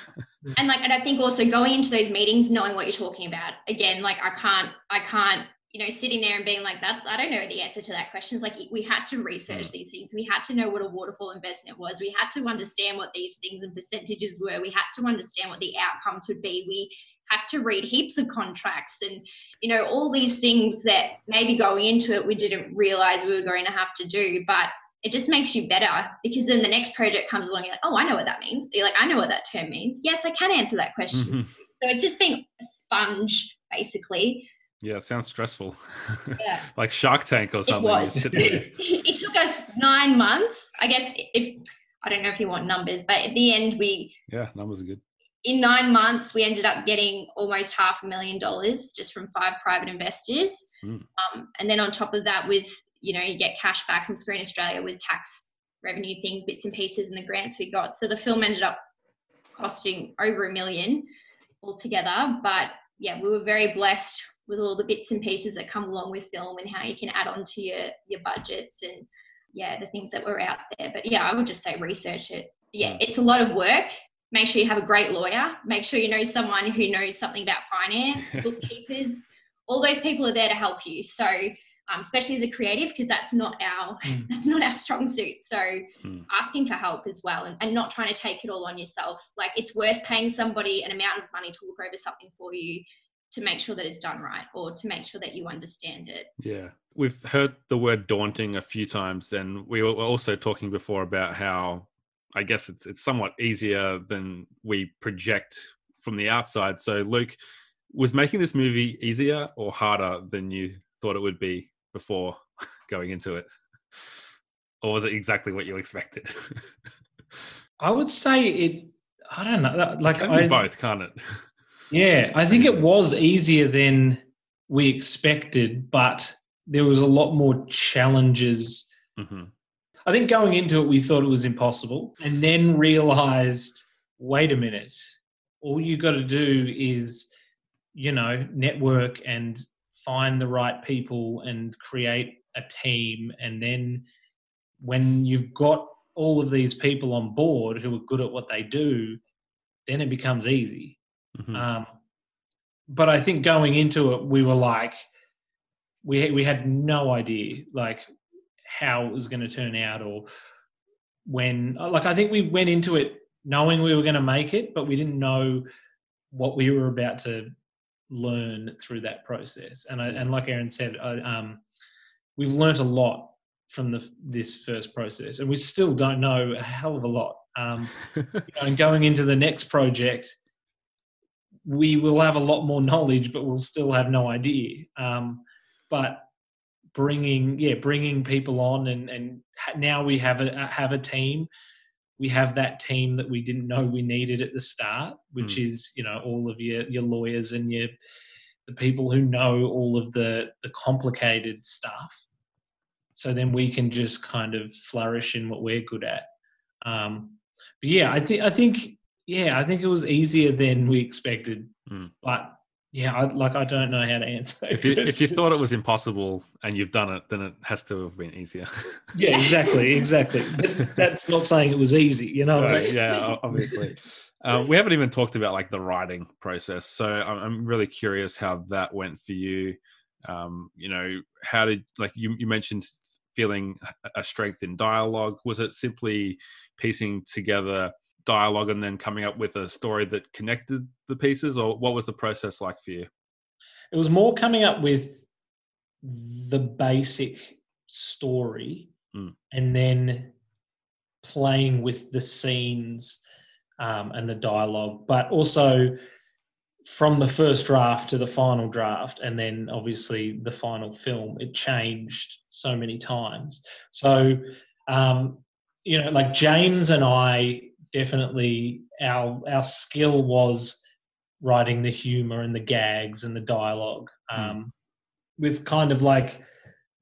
and like, and I think also going into those meetings, knowing what you're talking about, again, like I can't, I can't, you know, sitting there and being like, that's, I don't know the answer to that question. It's like we had to research mm. these things. We had to know what a waterfall investment was. We had to understand what these things and percentages were. We had to understand what the outcomes would be. We had to read heaps of contracts and you know all these things that maybe going into it we didn't realize we were going to have to do but it just makes you better because then the next project comes along you're like oh i know what that means you're like i know what that term means yes i can answer that question Mhm. so it's just being a sponge basically Yeah, it sounds stressful. Yeah. like Shark Tank or something. you was it took us nine months i guess if i don't know if you want numbers but at the end we Yeah, numbers are good. In nine months, we ended up getting almost half a million dollars just from five private investors. Mm. Um, and then on top of that, with you know, you get cash back from Screen Australia with tax revenue things, bits and pieces, and the grants we got. So the film ended up costing over a million altogether. But yeah, we were very blessed with all the bits and pieces that come along with film and how you can add on to your your budgets and yeah, the things that were out there. But yeah, I would just say research it. Yeah, it's a lot of work. Make sure you have a great lawyer. Make sure you know someone who knows something about finance, bookkeepers. All those people are there to help you. So, um, especially as a creative, because that's not our Mm. that's not our strong suit. So, Mm. asking for help as well, and, and not trying to take it all on yourself. Like it's worth paying somebody an amount of money to look over something for you to make sure that it's done right, or to make sure that you understand it. Yeah. We've heard the word daunting a few times, and we were also talking before about how I guess it's it's somewhat easier than we project from the outside. So, Luke, was making this movie easier or harder than you thought it would be before going into it? Or was it exactly what you expected? I would say it. I don't know. Like I, both, can't it? Yeah, I think it was easier than we expected, but there was a lot more challenges. hmm I think going into it, we thought it was impossible, and then realized, wait a minute, all you got to do is, you know, network and find the right people and create a team, and then when you've got all of these people on board who are good at what they do, then it becomes easy. hmm Um, but I think going into it, we were like, we we had no idea like how it was going to turn out or when. Like I think we went into it knowing we were going to make it, but we didn't know what we were about to learn through that process. And I, and like Erin said, I, um, we've learnt a lot from the this first process, and we still don't know a hell of a lot. Um, you know, and going into the next project, we will have a lot more knowledge, but we'll still have no idea. Um, but bringing, yeah, bringing people on, and and now we have a have a team. We have that team that we didn't know we needed at the start, which is you know all of your your lawyers and your the people who know all of the the complicated stuff. So then we can just kind of flourish in what we're good at. Um, but yeah, I think I think yeah, I think it was easier than we expected. Mm. But yeah, I, like I don't know how to answer. if you if you thought it was impossible and you've done it, then it has to have been easier. yeah, exactly, exactly. But that's not saying it was easy, you know. I Right, mean? yeah, obviously. Um, we haven't even talked about like the writing process, so I'm, I'm really curious how that went for you. Um, you know, how did like you, you mentioned feeling a strength in dialogue? Was it simply piecing together dialogue and then coming up with a story that connected the pieces, or what was the process like for you? It was more coming up with the basic story Mm. and then playing with the scenes um, and the dialogue, but also from the first draft to the final draft, and then obviously the final film, it changed so many times. So, um, you know, like James and I definitely our our skill was writing the humor and the gags and the dialogue um, with kind of like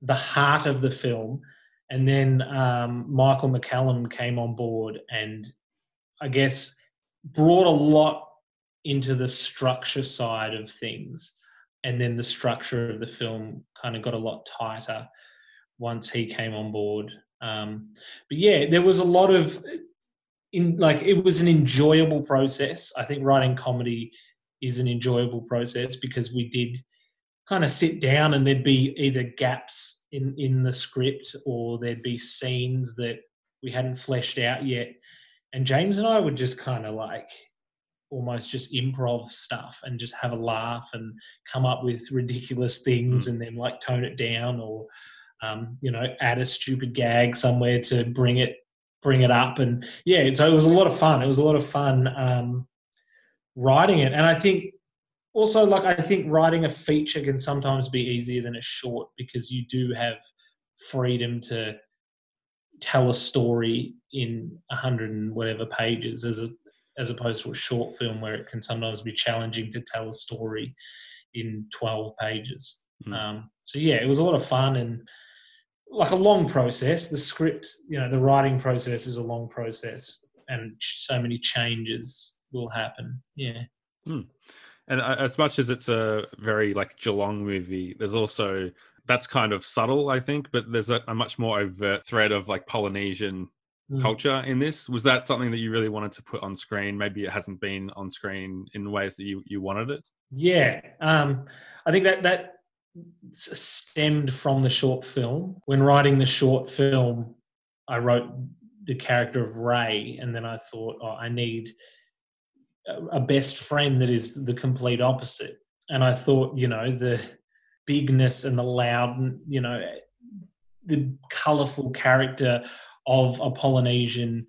the heart of the film. And then um, Michael McCallum came on board and I guess brought a lot into the structure side of things. And then the structure of the film kind of got a lot tighter once he came on board. Um, but yeah, there was a lot of in like it was an enjoyable process. I think writing comedy is an enjoyable process because we did kind of sit down and there'd be either gaps in in the script or there'd be scenes that we hadn't fleshed out yet and james and i would just kind of like almost just improv stuff and just have a laugh and come up with ridiculous things and then like tone it down or um, you know add a stupid gag somewhere to bring it bring it up. And yeah so it was a lot of fun. It was a lot of fun um, writing it. And i think also like i think writing a feature can sometimes be easier than a short because you do have freedom to tell a story in a hundred and whatever pages as a as opposed to a short film where it can sometimes be challenging to tell a story in 12 pages. Mm. um, so yeah it was a lot of fun and like a long process the script you know the writing process is a long process and so many changes will happen yeah And uh, as much as it's a very like Geelong movie, there's also that's kind of subtle, I think, but there's a, a much more overt thread of like Polynesian Mm. culture in this. Was that something that you really wanted to put on screen? Maybe it hasn't been on screen in ways that you, you wanted it. Yeah, um, I think that that stemmed from the short film. When writing the short film, I wrote the character of Ray, and then I thought, oh, I need a, best friend that is the complete opposite. And I thought, you know, the bigness and the loud, you know, the colourful character of a Polynesian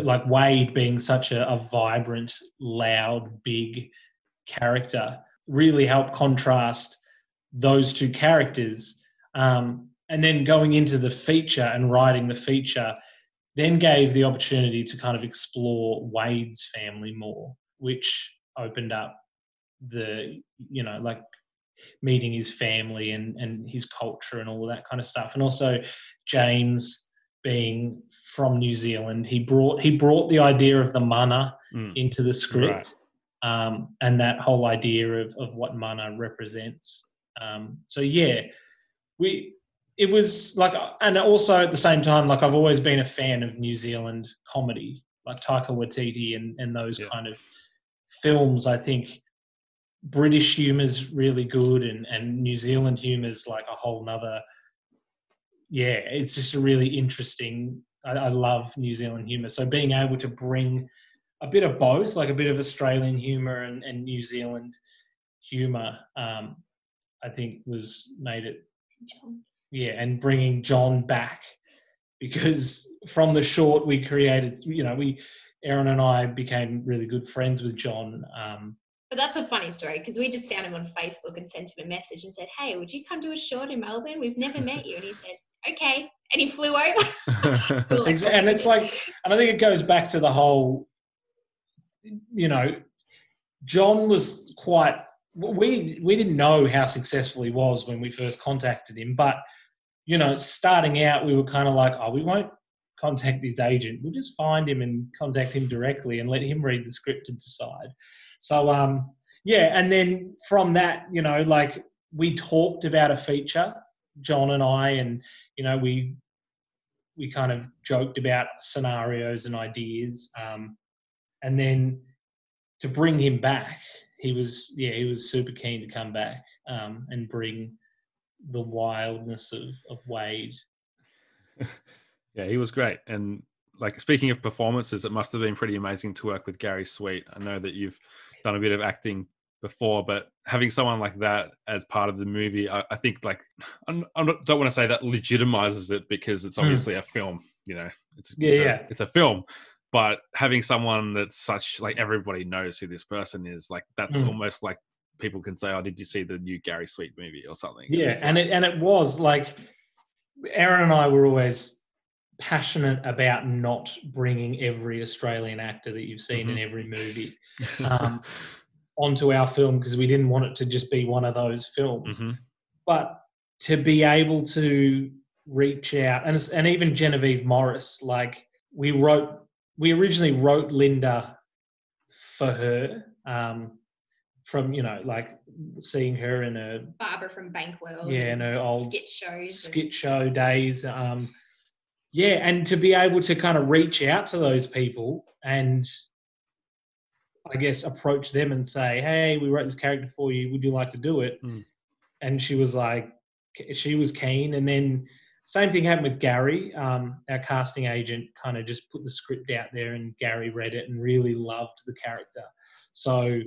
like Wade being such a, a vibrant, loud, big character really helped contrast those two characters. Um, and then going into the feature and writing the feature, then gave the opportunity to kind of explore Wade's family more, which opened up the, you know, like meeting his family and, and his culture and all of that kind of stuff. And also James being from New Zealand, he brought he brought the idea of the mana Mm. into the script um, and that whole idea of, of what mana represents. Um, so yeah, we it was like, and also at the same time, like I've always been a fan of New Zealand comedy, like Taika Waititi and and those Yeah. kind of films. I think British humor's really good, and and New Zealand humor's like a whole nother. Yeah, it's just a really interesting. I, I love New Zealand humor, so being able to bring a bit of both, like a bit of Australian humour and, and New Zealand humour, um, I think was made it, yeah, and bringing John back because from the short we created, you know, we, Erin and I became really good friends with John. Um, But that's a funny story because we just found him on Facebook and sent him a message and said, Hey, would you come do a short in Melbourne? We've never met you. And he said, Okay. And he flew over. Like, and it's like, and I think it goes back to the whole, you know, John was quite. We we didn't know how successful he was when we first contacted him, but you know, starting out, we were kind of like, oh, we won't contact his agent. We'll just find him and contact him directly and let him read the script and decide. So, um, yeah, and then from that, you know, like we talked about a feature, John and I, and you know, we we kind of joked about scenarios and ideas, um, and then to bring him back, he was yeah, he was super keen to come back um, and bring the wildness of of Wade. yeah, he was great. And like speaking of performances, it must have been pretty amazing to work with Gary Sweet. I know that you've done a bit of acting before, but having someone like that as part of the movie, I, I think like I'm, don't want to say that legitimizes it because it's obviously a film. You know, it's Yeah, it's, yeah. A, it's a film. But having someone that's such like everybody knows who this person is, like that's Mm. almost like people can say, "Oh, did you see the new Gary Sweet movie or something?" Yeah, and like- it and it was like Erin and I were always passionate about not bringing every Australian actor that you've seen in Mhm. every movie um, onto our film because we didn't want it to just be one of those films. Mhm. But to be able to reach out and and even Genevieve Morris, like we wrote, we originally wrote Linda for her. Um, from you know like seeing her in a Barbara from Bankwell. Yeah, and no, old skit shows. and- skit show days. Um, yeah, and to be able to kind of reach out to those people and I guess approach them and say, "Hey, we wrote this character for you. Would you like to do it?" Mm. And she was like, she was keen. And then same thing happened with Gary. Um, our casting agent kind of just put the script out there, and Gary read it and really loved the character. So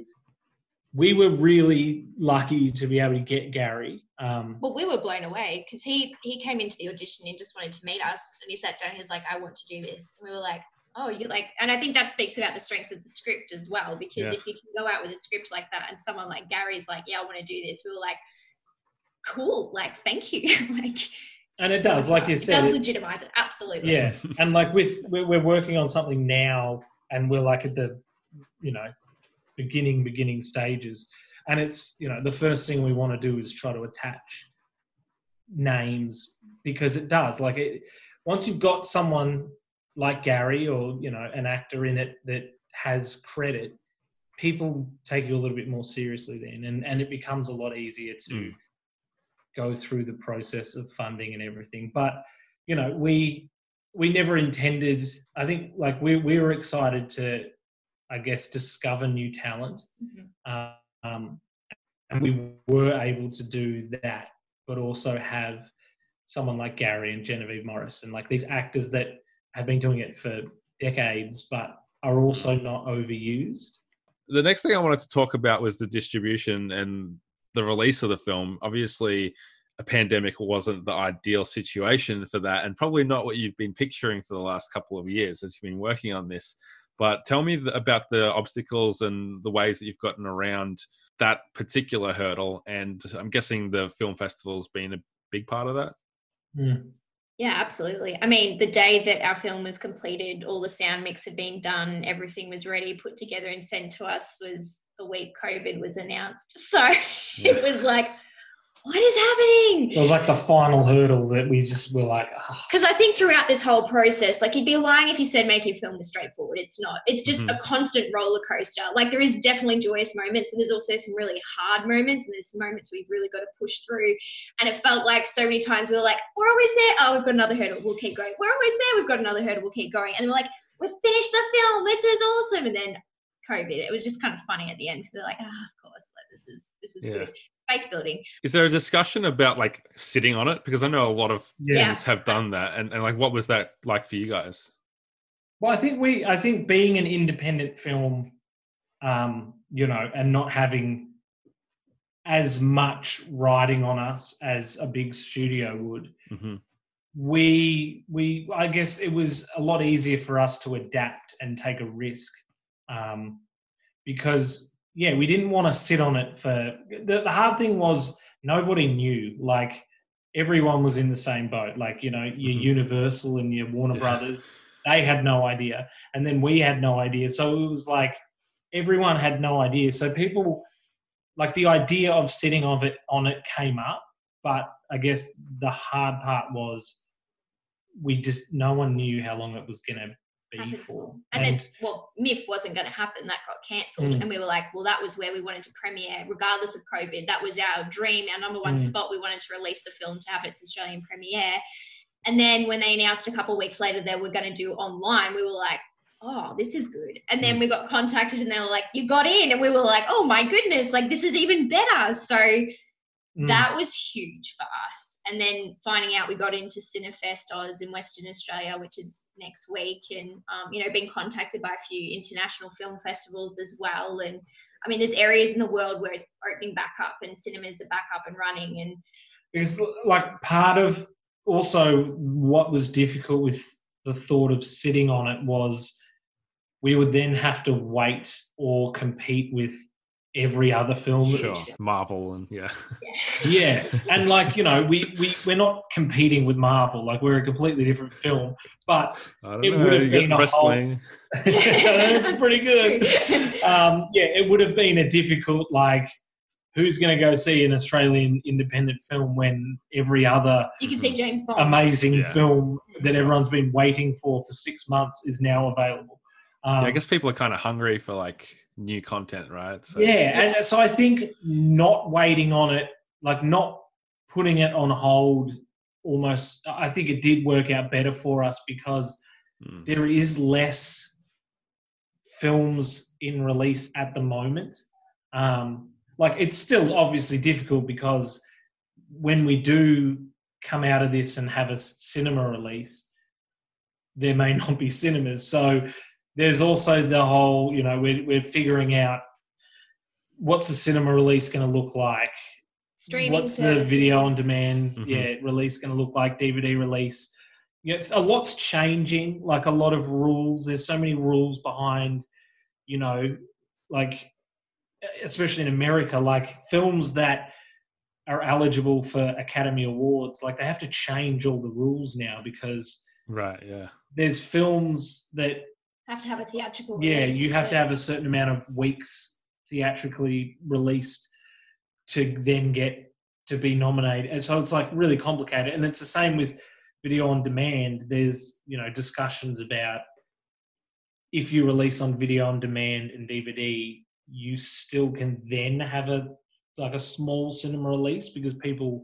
we were really lucky to be able to get Gary. Um, Well, we were blown away because he he came into the audition and just wanted to meet us, and he sat down. He's like, "I want to do this," and we were like, "Oh, you like?" And I think that speaks about the strength of the script as well, because Yeah. if you can go out with a script like that, and someone like Gary's like, "Yeah, I want to do this," we were like, "Cool, like, thank you." like, and it does, like you said, it does legitimize it absolutely. yeah. And like with we're, we're working on something now, and we're like at the, you know, beginning beginning stages, and it's you know the first thing we want to do is try to attach names because it does like it once you've got someone like Gary or you know an actor in it that has credit people take you a little bit more seriously then and and it becomes a lot easier to Mm. Go through the process of funding and everything. But you know we we never intended i think like we, we were excited to i guess discover new talent. Mhm. um, and we were able to do that but also have someone like gary and genevieve morrison like these actors that have been doing it for decades but are also not overused. The next thing I wanted to talk about was the distribution and the release of the film. Obviously, a pandemic wasn't the ideal situation for that, and probably not what you've been picturing for the last couple of years as you've been working on this. But tell me about the obstacles and the ways that you've gotten around that particular hurdle. And I'm guessing the film festival's been a big part of that. Hmm. Yeah, absolutely. I mean, the day that our film was completed, all the sound mix had been done, everything was ready, put together, and sent to us was the week COVID was announced. So it was like, what is happening? it was like the final hurdle that we just were like "Ah." Because I think throughout this whole process, like you'd be lying if you said making a film was straightforward. It's not. It's just a constant roller coaster. Like there is definitely joyous moments, but there's also some really hard moments, and there's moments we've really got to push through. And it felt like so many times we were like, "We're almost there. Oh, we've got another hurdle. We'll keep going. We're almost there. We've got another hurdle. We'll keep going." And we're like, "We've finished the film. This is awesome." And then COVID. It was just kind of funny at the end because they're like, "Ah, of like, this is this is Yeah. good." Faith building. Is there a discussion about like sitting on it? Because I know a lot of Yeah. films have done that. And, and like, what was that like for you guys? Well, I think we, I think being an independent film, um, you know, and not having as much riding on us as a big studio would, hmm we, we, I guess it was a lot easier for us to adapt and take a risk, um, because yeah, we didn't want to sit on it for the, the hard thing was nobody knew. Like everyone was in the same boat. Like, you know, your mm-hmm. Universal and your Warner yeah. Brothers, they had no idea. And then we had no idea. So it was like everyone had no idea. So people like the idea of sitting of it on it came up, but I guess the hard part was we just no one knew how long it was gonna B4. And, and, then, well, MIFF wasn't going to happen. That got cancelled. Mm. And we were like, well, that was where we wanted to premiere, regardless of COVID. That was our dream, our number one mm. spot. We wanted to release the film to have its Australian premiere. And then when they announced a couple weeks later that we're going to do online, we were like, oh, this is good. And then mm. we got contacted and they were like, you got in. And we were like, oh my goodness, like this is even better. So Mm. that was huge for us. And then finding out we got into Cinefest Oz in Western Australia, which is next week, and um, you know, being contacted by a few international film festivals as well. And I mean, there's areas in the world where it's opening back up and cinemas are back up and running. And because like part of also what was difficult with the thought of sitting on it was we would then have to wait or compete with every other film Sure. Marvel and yeah. yeah and like you know we, we we're not competing with marvel like we're a completely different film but It know. would have been a whole- wrestling. it's pretty good um, yeah it would have been a difficult like who's going to go see an australian independent film when every other you can see James Bond. amazing Yeah. film that everyone's been waiting for for six months is now available um, Yeah, I guess people are kind of hungry for like new content, right? So, yeah, and so I think not waiting on it, like not putting it on hold, almost, I think it did work out better for us because Mm. there is less films in release at the moment. Um, like it's still obviously difficult because when we do come out of this and have a cinema release, there may not be cinemas. So there's also the whole, you know, we're, we're figuring out what's the cinema release going to look like. Streaming what's the video on services. demand Mhm. yeah release going to look like dvd release yeah a lot's changing like a lot of rules there's so many rules behind you know like especially in america like films that are eligible for academy awards like they have to change all the rules now because Right. Yeah. there's films that Have to have a theatrical. yeah you have to have a certain amount of weeks theatrically released to then get to be nominated and so it's like really complicated and it's the same with video on demand there's you know discussions about if you release on video on demand and dvd you still can then have a like a small cinema release because people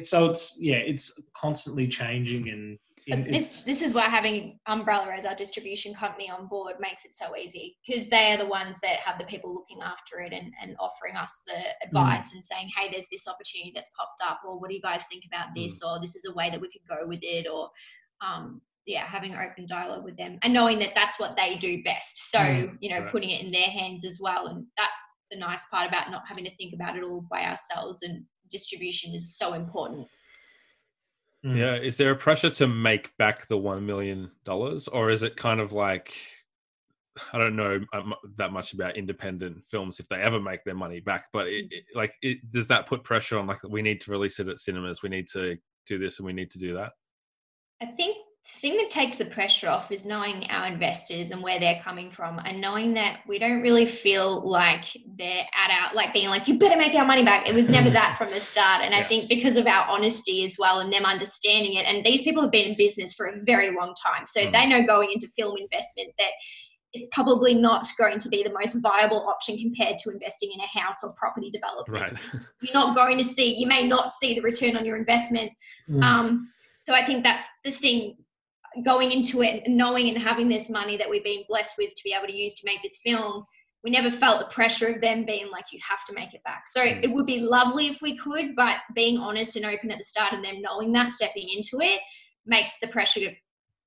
so it's yeah it's constantly changing and, But this this is why having Umbrella as our distribution company on board makes it so easy because they are the ones that have the people looking after it and, and offering us the Mm. advice and saying, hey, there's this opportunity that's popped up, or what do you guys think about Mm. this, or this is a way that we could go with it, or um, yeah, having open dialogue with them and knowing that that's what they do best. So Mm, you know, right. putting it in their hands as well, and that's the nice part about not having to think about it all by ourselves. And distribution is so important. Mm. Yeah. Is there a pressure to make back the one million dollars, or is it kind of like I don't know um, that much about independent films if they ever make their money back, but it, it, like, it, does that put pressure on like we need to release it at cinemas, we need to do this, and we need to do that? I think thing that takes the pressure off is knowing our investors and where they're coming from and knowing that we don't really feel like they're at our like being like you better make our money back it was never that from the start and i think because of our honesty as well and them understanding it and these people have been in business for a very long time so Mm. they know going into film investment that it's probably not going to be the most viable option compared to investing in a house or property development Right. you're not going to see you may not see the return on your investment Mm. um, so I think that's the thing going into it, and knowing and having this money that we've been blessed with to be able to use to make this film. We never felt the pressure of them being like, you have to make it back. So Mm. it would be lovely if we could, but being honest and open at the start and them knowing that, stepping into it, makes the pressure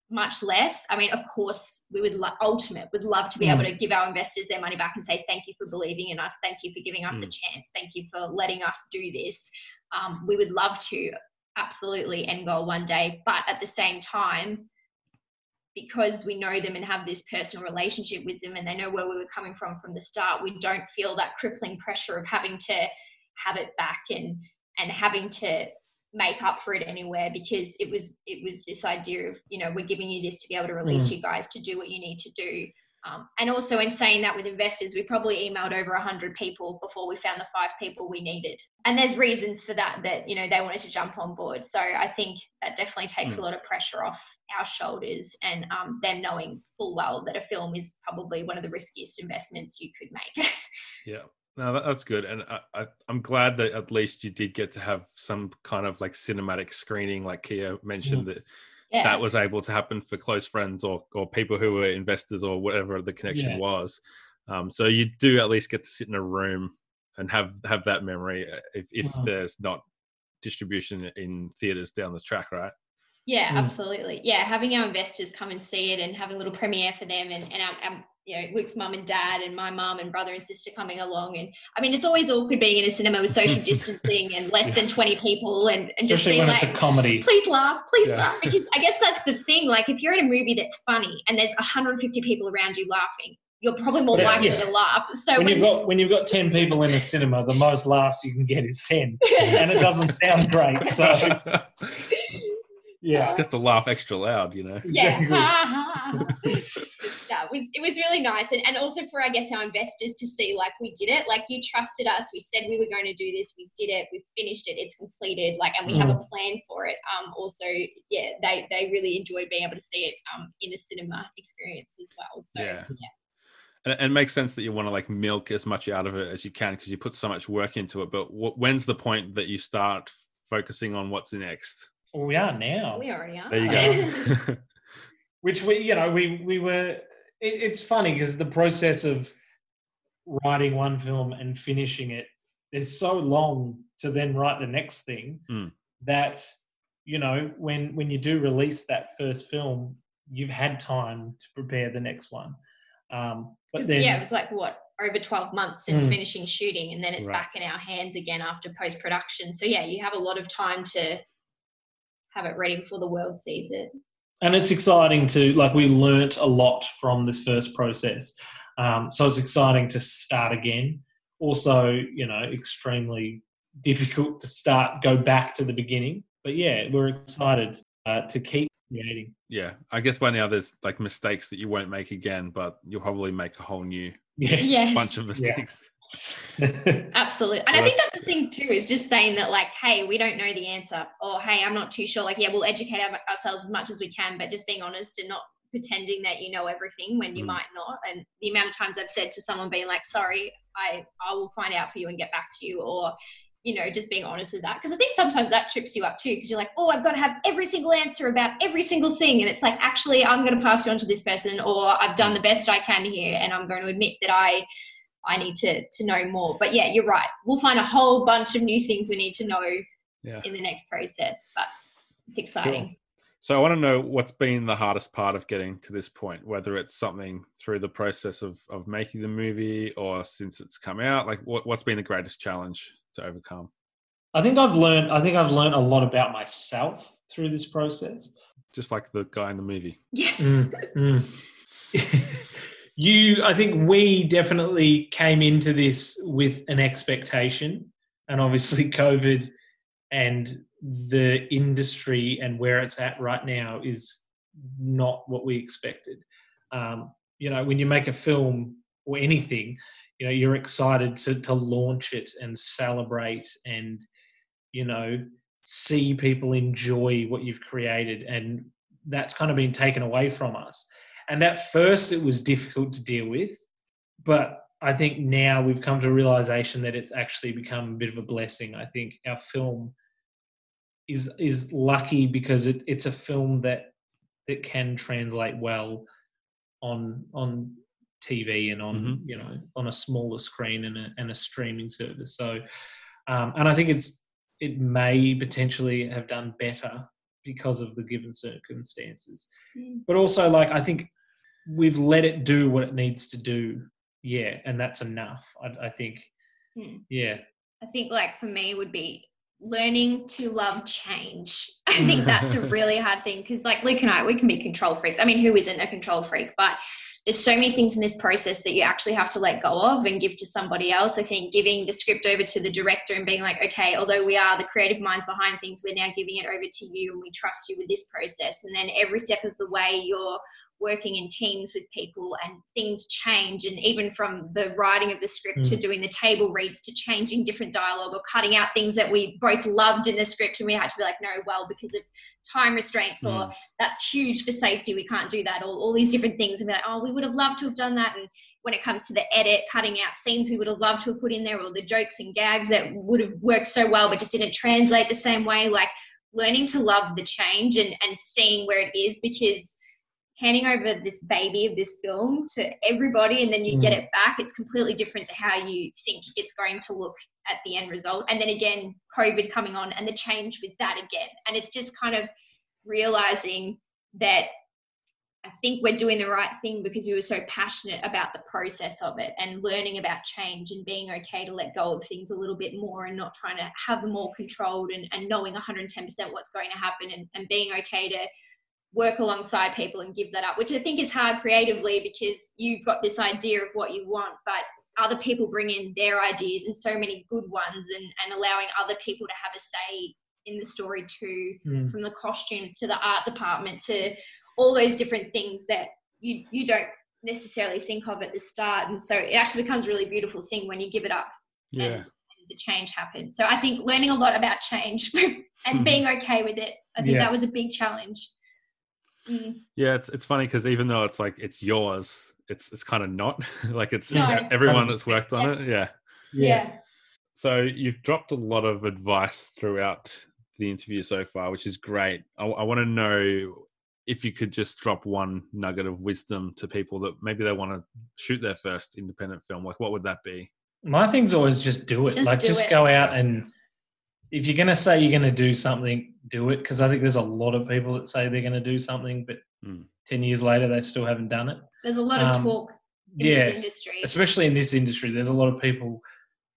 much less. I mean, of course, we would lo- ultimate would love to be able to give our investors their money back and say thank you for believing in us, thank you for giving us a chance, thank you for letting us do this. Um, we would love to absolutely end goal one day, but at the same time, because we know them and have this personal relationship with them and they know where we were coming from from the start, we don't feel that crippling pressure of having to have it back and and having to make up for it anywhere because it was it was this idea of you know we're giving you this to be able to release mm. you guys to do what you need to do um, and also in saying that with investors we probably emailed over 100 people before we found the five people we needed. And there's reasons for that that you know they wanted to jump on board. So i think that definitely takes Mm. a lot of pressure off our shoulders and um, them knowing full well that a film is probably one of the riskiest investments you could make. Yeah. No, that, that's good, and I, I, I'm glad that at least you did get to have some kind of like cinematic screening, like Kia mentioned that yeah that was able to happen for close friends or or people who were investors or whatever the connection Yeah. was. Um, so you do at least get to sit in a room and have have that memory uh, if if Mhm. there's not distribution in theaters down the track, right? Yeah, Mm. absolutely. Yeah, having our investors come and see it and having a little premiere for them and, and our, our, you know, Luke's mum and dad and my mum and brother and sister coming along. And I mean, it's always awkward being in a cinema with social distancing and less than 20 people and, and just especially being like, it's a comedy please laugh, please Yeah. laugh. Because I guess that's the thing. Like, if you're in a movie that's funny and there's 150 people around you laughing, you're probably more likely yeah. to laugh. So when when, you've got when you've got 10 people in a cinema the most laughs you can get is 10 and it doesn't sound great so yeah Just have to laugh extra loud, you know. yeah, Exactly. Was it was really nice, and and also for I guess our investors to see like we did it, like you trusted us, we said we were going to do this, we did it, we finished it, it's completed, like, and we have a plan for it. Um, also, yeah, they they really enjoyed being able to see it um in a cinema experience as well. So Yeah. yeah, And and it makes sense that you want to like milk as much out of it as you can because you put so much work into it. But wh- when's the point that you start focusing on what's next? well, we are now we already are. There you go. which we you know we we were it, it's funny because the process of writing one film and finishing it is so long to then write the next thing Mm. that you know when when you do release that first film, you've had time to prepare the next one. Um, but 'Cause, then, yeah, it was like what over 12 months since Mm. finishing shooting, and then it's Right. back in our hands again after post production. So yeah, you have a lot of time to have it ready before the world sees it. And it's exciting to like we learnt a lot from this first process. Um, so it's exciting to start again. Also you know extremely difficult to start go back to the beginning. But yeah we're excited uh, to keep creating. Yeah, I guess by now there's like mistakes that you won't make again, but you'll probably make a whole new yeah Yes, bunch of mistakes. absolutely. And I think that's the thing too is just saying that like, hey, we don't know the answer, or hey, I'm not too sure. Like, yeah, we'll educate our, ourselves as much as we can, but just being honest and not pretending that you know everything when you Mm. might not. And the amount of times I've said to someone being like, sorry, I I will find out for you and get back to you, or you know, just being honest with that. Because I think sometimes that trips you up too, because you're like, oh, I've got to have every single answer about every single thing. And it's like, actually, I'm going to pass you on to this person, or I've done the best I can here, and I'm going to admit that I I need to to know more. But yeah, you're right. We'll find a whole bunch of new things we need to know Yeah. in the next process. But it's exciting. So I want to know what's been the hardest part of getting to this point, whether it's something through the process of, of making the movie or since it's come out. Like, what, what's been the greatest challenge to overcome? i think i've learned i think i've learned a lot about myself through this process Just like the guy in the movie. Yeah. Mm, mm. you i think we definitely came into this with an expectation and obviously covid and the industry and where it's at right now is not what we expected. Um, you know when you make a film or anything you know you're excited to to launch it and celebrate and you know see people enjoy what you've created and that's kind of been taken away from us and at first it was difficult to deal with but i think now we've come to a realization that it's actually become a bit of a blessing i think our film is is lucky because it, it's a film that that can translate well on on tv and on Mhm. you know on a smaller screen and a, and a streaming service so um, and i think it's it may potentially have done better because of the given circumstances Mm. but also like i think we've let it do what it needs to do yeah and that's enough i, I think Hmm. yeah I think like for me would be learning to love change. I think that's a really hard thing because like Luke and I, we can be control freaks. I mean, who isn't a control freak? But there's so many things in this process that you actually have to let go of and give to somebody else. I think giving the script over to the director and being like, okay, although we are the creative minds behind things, we're now giving it over to you and we trust you with this process. And then every step of the way, you're working in teams with people and things change. And even from the writing of the script to doing the table reads to changing different dialogue or cutting out things that we both loved in the script and we had to be like, no, well, because of time restraints or Mm. that's huge for safety. We can't do that. Or all these different things. And be like, oh, we would have loved to have done that. And when it comes to the edit, cutting out scenes we would have loved to have put in there, or the jokes and gags that would have worked so well but just didn't translate the same way. Like learning to love the change and, and seeing where it is because handing over this baby of this film to everybody and then you get Mm. it back, it's completely different to how you think it's going to look at the end result. And then again, COVID coming on and the change with that again. And it's just kind of realizing that I think we're doing the right thing because we were so passionate about the process of it and learning about change and being okay to let go of things a little bit more and not trying to have them all controlled and, and knowing 110% what's going to happen and, and being okay to work alongside people and give that up, which I think is hard creatively because you've got this idea of what you want, but other people bring in their ideas and so many good ones and, and allowing other people to have a say in the story too Mm. from the costumes to the art department to all those different things that you you don't necessarily think of at the start and so it actually becomes a really beautiful thing when you give it up Yeah. and, the change happens so i think learning a lot about change and being okay with it i think Yeah. that was a big challenge Mm, Yeah, it's it's funny because even though it's like it's yours, it's it's kind of not like it's, No. it's everyone that's worked on it. Yeah. yeah. So you've dropped a lot of advice throughout the interview so far, which is great. I, I want to know if you could just drop one nugget of wisdom to people that maybe they want to shoot their first independent film. Like, what would that be? my thing's always just do it Just like do just it. go out and if you're going to say you're going to do something, do it. Because I think there's a lot of people that say they're going to do something, but Mm. 10 years later, they still haven't done it. There's a lot of Um, talk in yeah, this industry. especially in this industry, there's a lot of people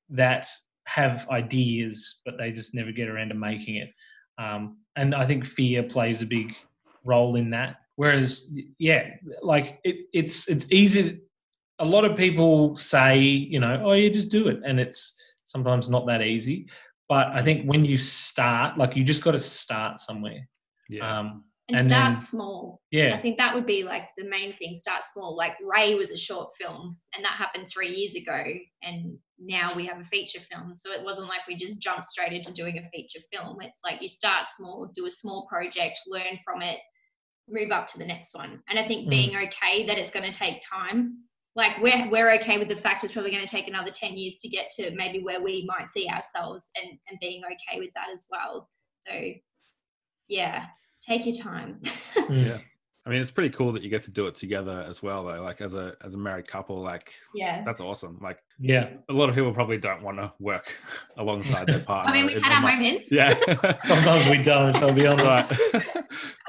that have ideas, but they just never get around to making it. Um, and I think fear plays a big role in that. Whereas, yeah, like it, it's it's easy. A lot of people say, you know, oh, you just do it, and it's sometimes not that easy. But I think when you start, like you just got to start somewhere. Yeah. Um, and, and start then- small. Yeah. I think that would be like the main thing. Start small. Like Ray was a short film, and that happened three years ago, and now we have a feature film. So it wasn't like we just jumped straight into doing a feature film. It's like you start small, do a small project, learn from it, move up to the next one. And I think Mm. being okay that it's going to take time. Like we're we're okay with the fact it's probably going to take another ten years to get to maybe where we might see ourselves, and and being okay with that as well. So yeah, take your time. Mm. yeah. I mean, it's pretty cool that you get to do it together as well, though. Like as a as a married couple, like yeah. that's awesome. Like yeah. a lot of people probably don't want to work alongside their partner. I mean, we've had our might- moments. Yeah. Sometimes we don't. I'll be honest.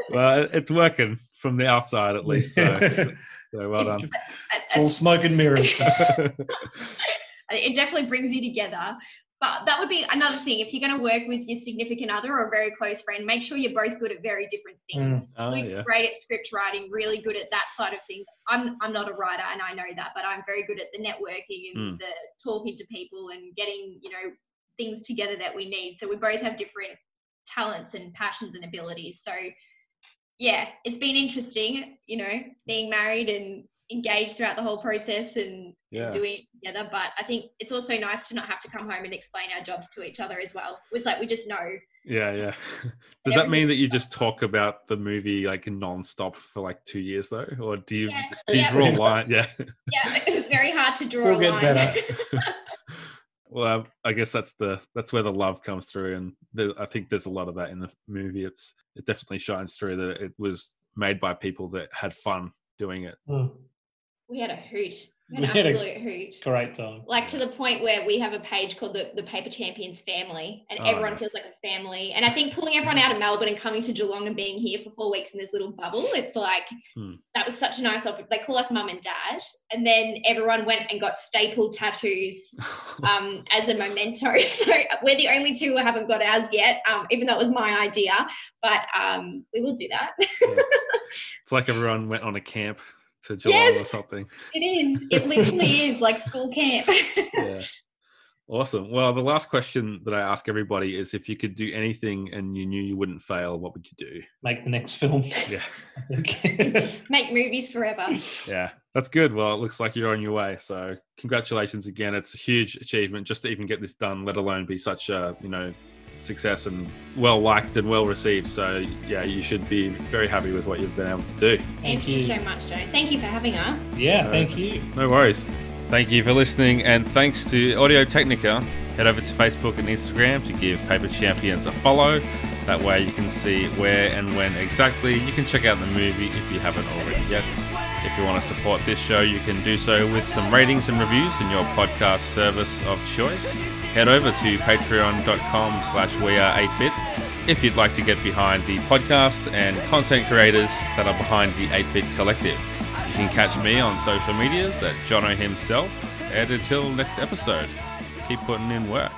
well, it's working from the outside at least. So, so well done. It's all smoke and mirrors. it definitely brings you together. But that would be another thing. If you're going to work with your significant other or a very close friend, make sure you're both good at very different things. Oh, Luke's yeah. great at script writing, really good at that side of things. I'm I'm not a writer and I know that, but I'm very good at the networking and Mm. the talking to people and getting, you know, things together that we need. So we both have different talents and passions and abilities. So yeah, it's been interesting, you know, being married and engaged throughout the whole process and, Yeah. and doing it together. But I think it's also nice to not have to come home and explain our jobs to each other as well. It's like we just know. Yeah, yeah. Does that mean that you just talk about the movie like non-stop for like two years though, or do you Yeah, do you yeah. draw a line? Yeah. Yeah, it's very hard to draw We'll a get line. better. well, I guess that's the that's where the love comes through, and there, I think there's a lot of that in the movie. It's it definitely shines through that it was made by people that had fun doing it. Mm, we had a hoot. We We had had an a- absolute hoot. Great time. Like to the point where we have a page called the, the Paper Champions Family, and Oh, everyone nice. feels like a family. And I think pulling everyone out of Melbourne and coming to Geelong and being here for four weeks in this little bubble, it's like Hmm. that was such a nice opportunity. They call us mum and dad, and then everyone went and got staple tattoos um, as a memento. So we're the only two who haven't got ours yet, um, even though it was my idea. But um, we will do that. it's like everyone went on a camp to Geelong or something. it is. It literally is like school camp. yeah. Awesome. Well, the last question that I ask everybody is if you could do anything and you knew you wouldn't fail, what would you do? Make the next film. Yeah. I. Make movies forever. Yeah. That's good. Well, it looks like you're on your way. So congratulations again. It's a huge achievement just to even get this done, let alone be such a, you know, success and well liked and well received. So yeah, you should be very happy with what you've been able to do. Thank, you. so much, Joe. Thank you for having us. yeah, uh, thank you. No worries. Thank you for listening, and thanks to Audio Technica. Head over to Facebook and Instagram to give Paper Champions a follow. That way, you can see where and when exactly. You can check out the movie if you haven't already yet. If you want to support this show, you can do so with some ratings and reviews in your podcast service of choice. Head over to patreon.com slash we are 8bit if you'd like to get behind the podcast and content creators that are behind the 8-bit collective. You can catch me on social medias at Jono himself. And until next episode, keep putting in work.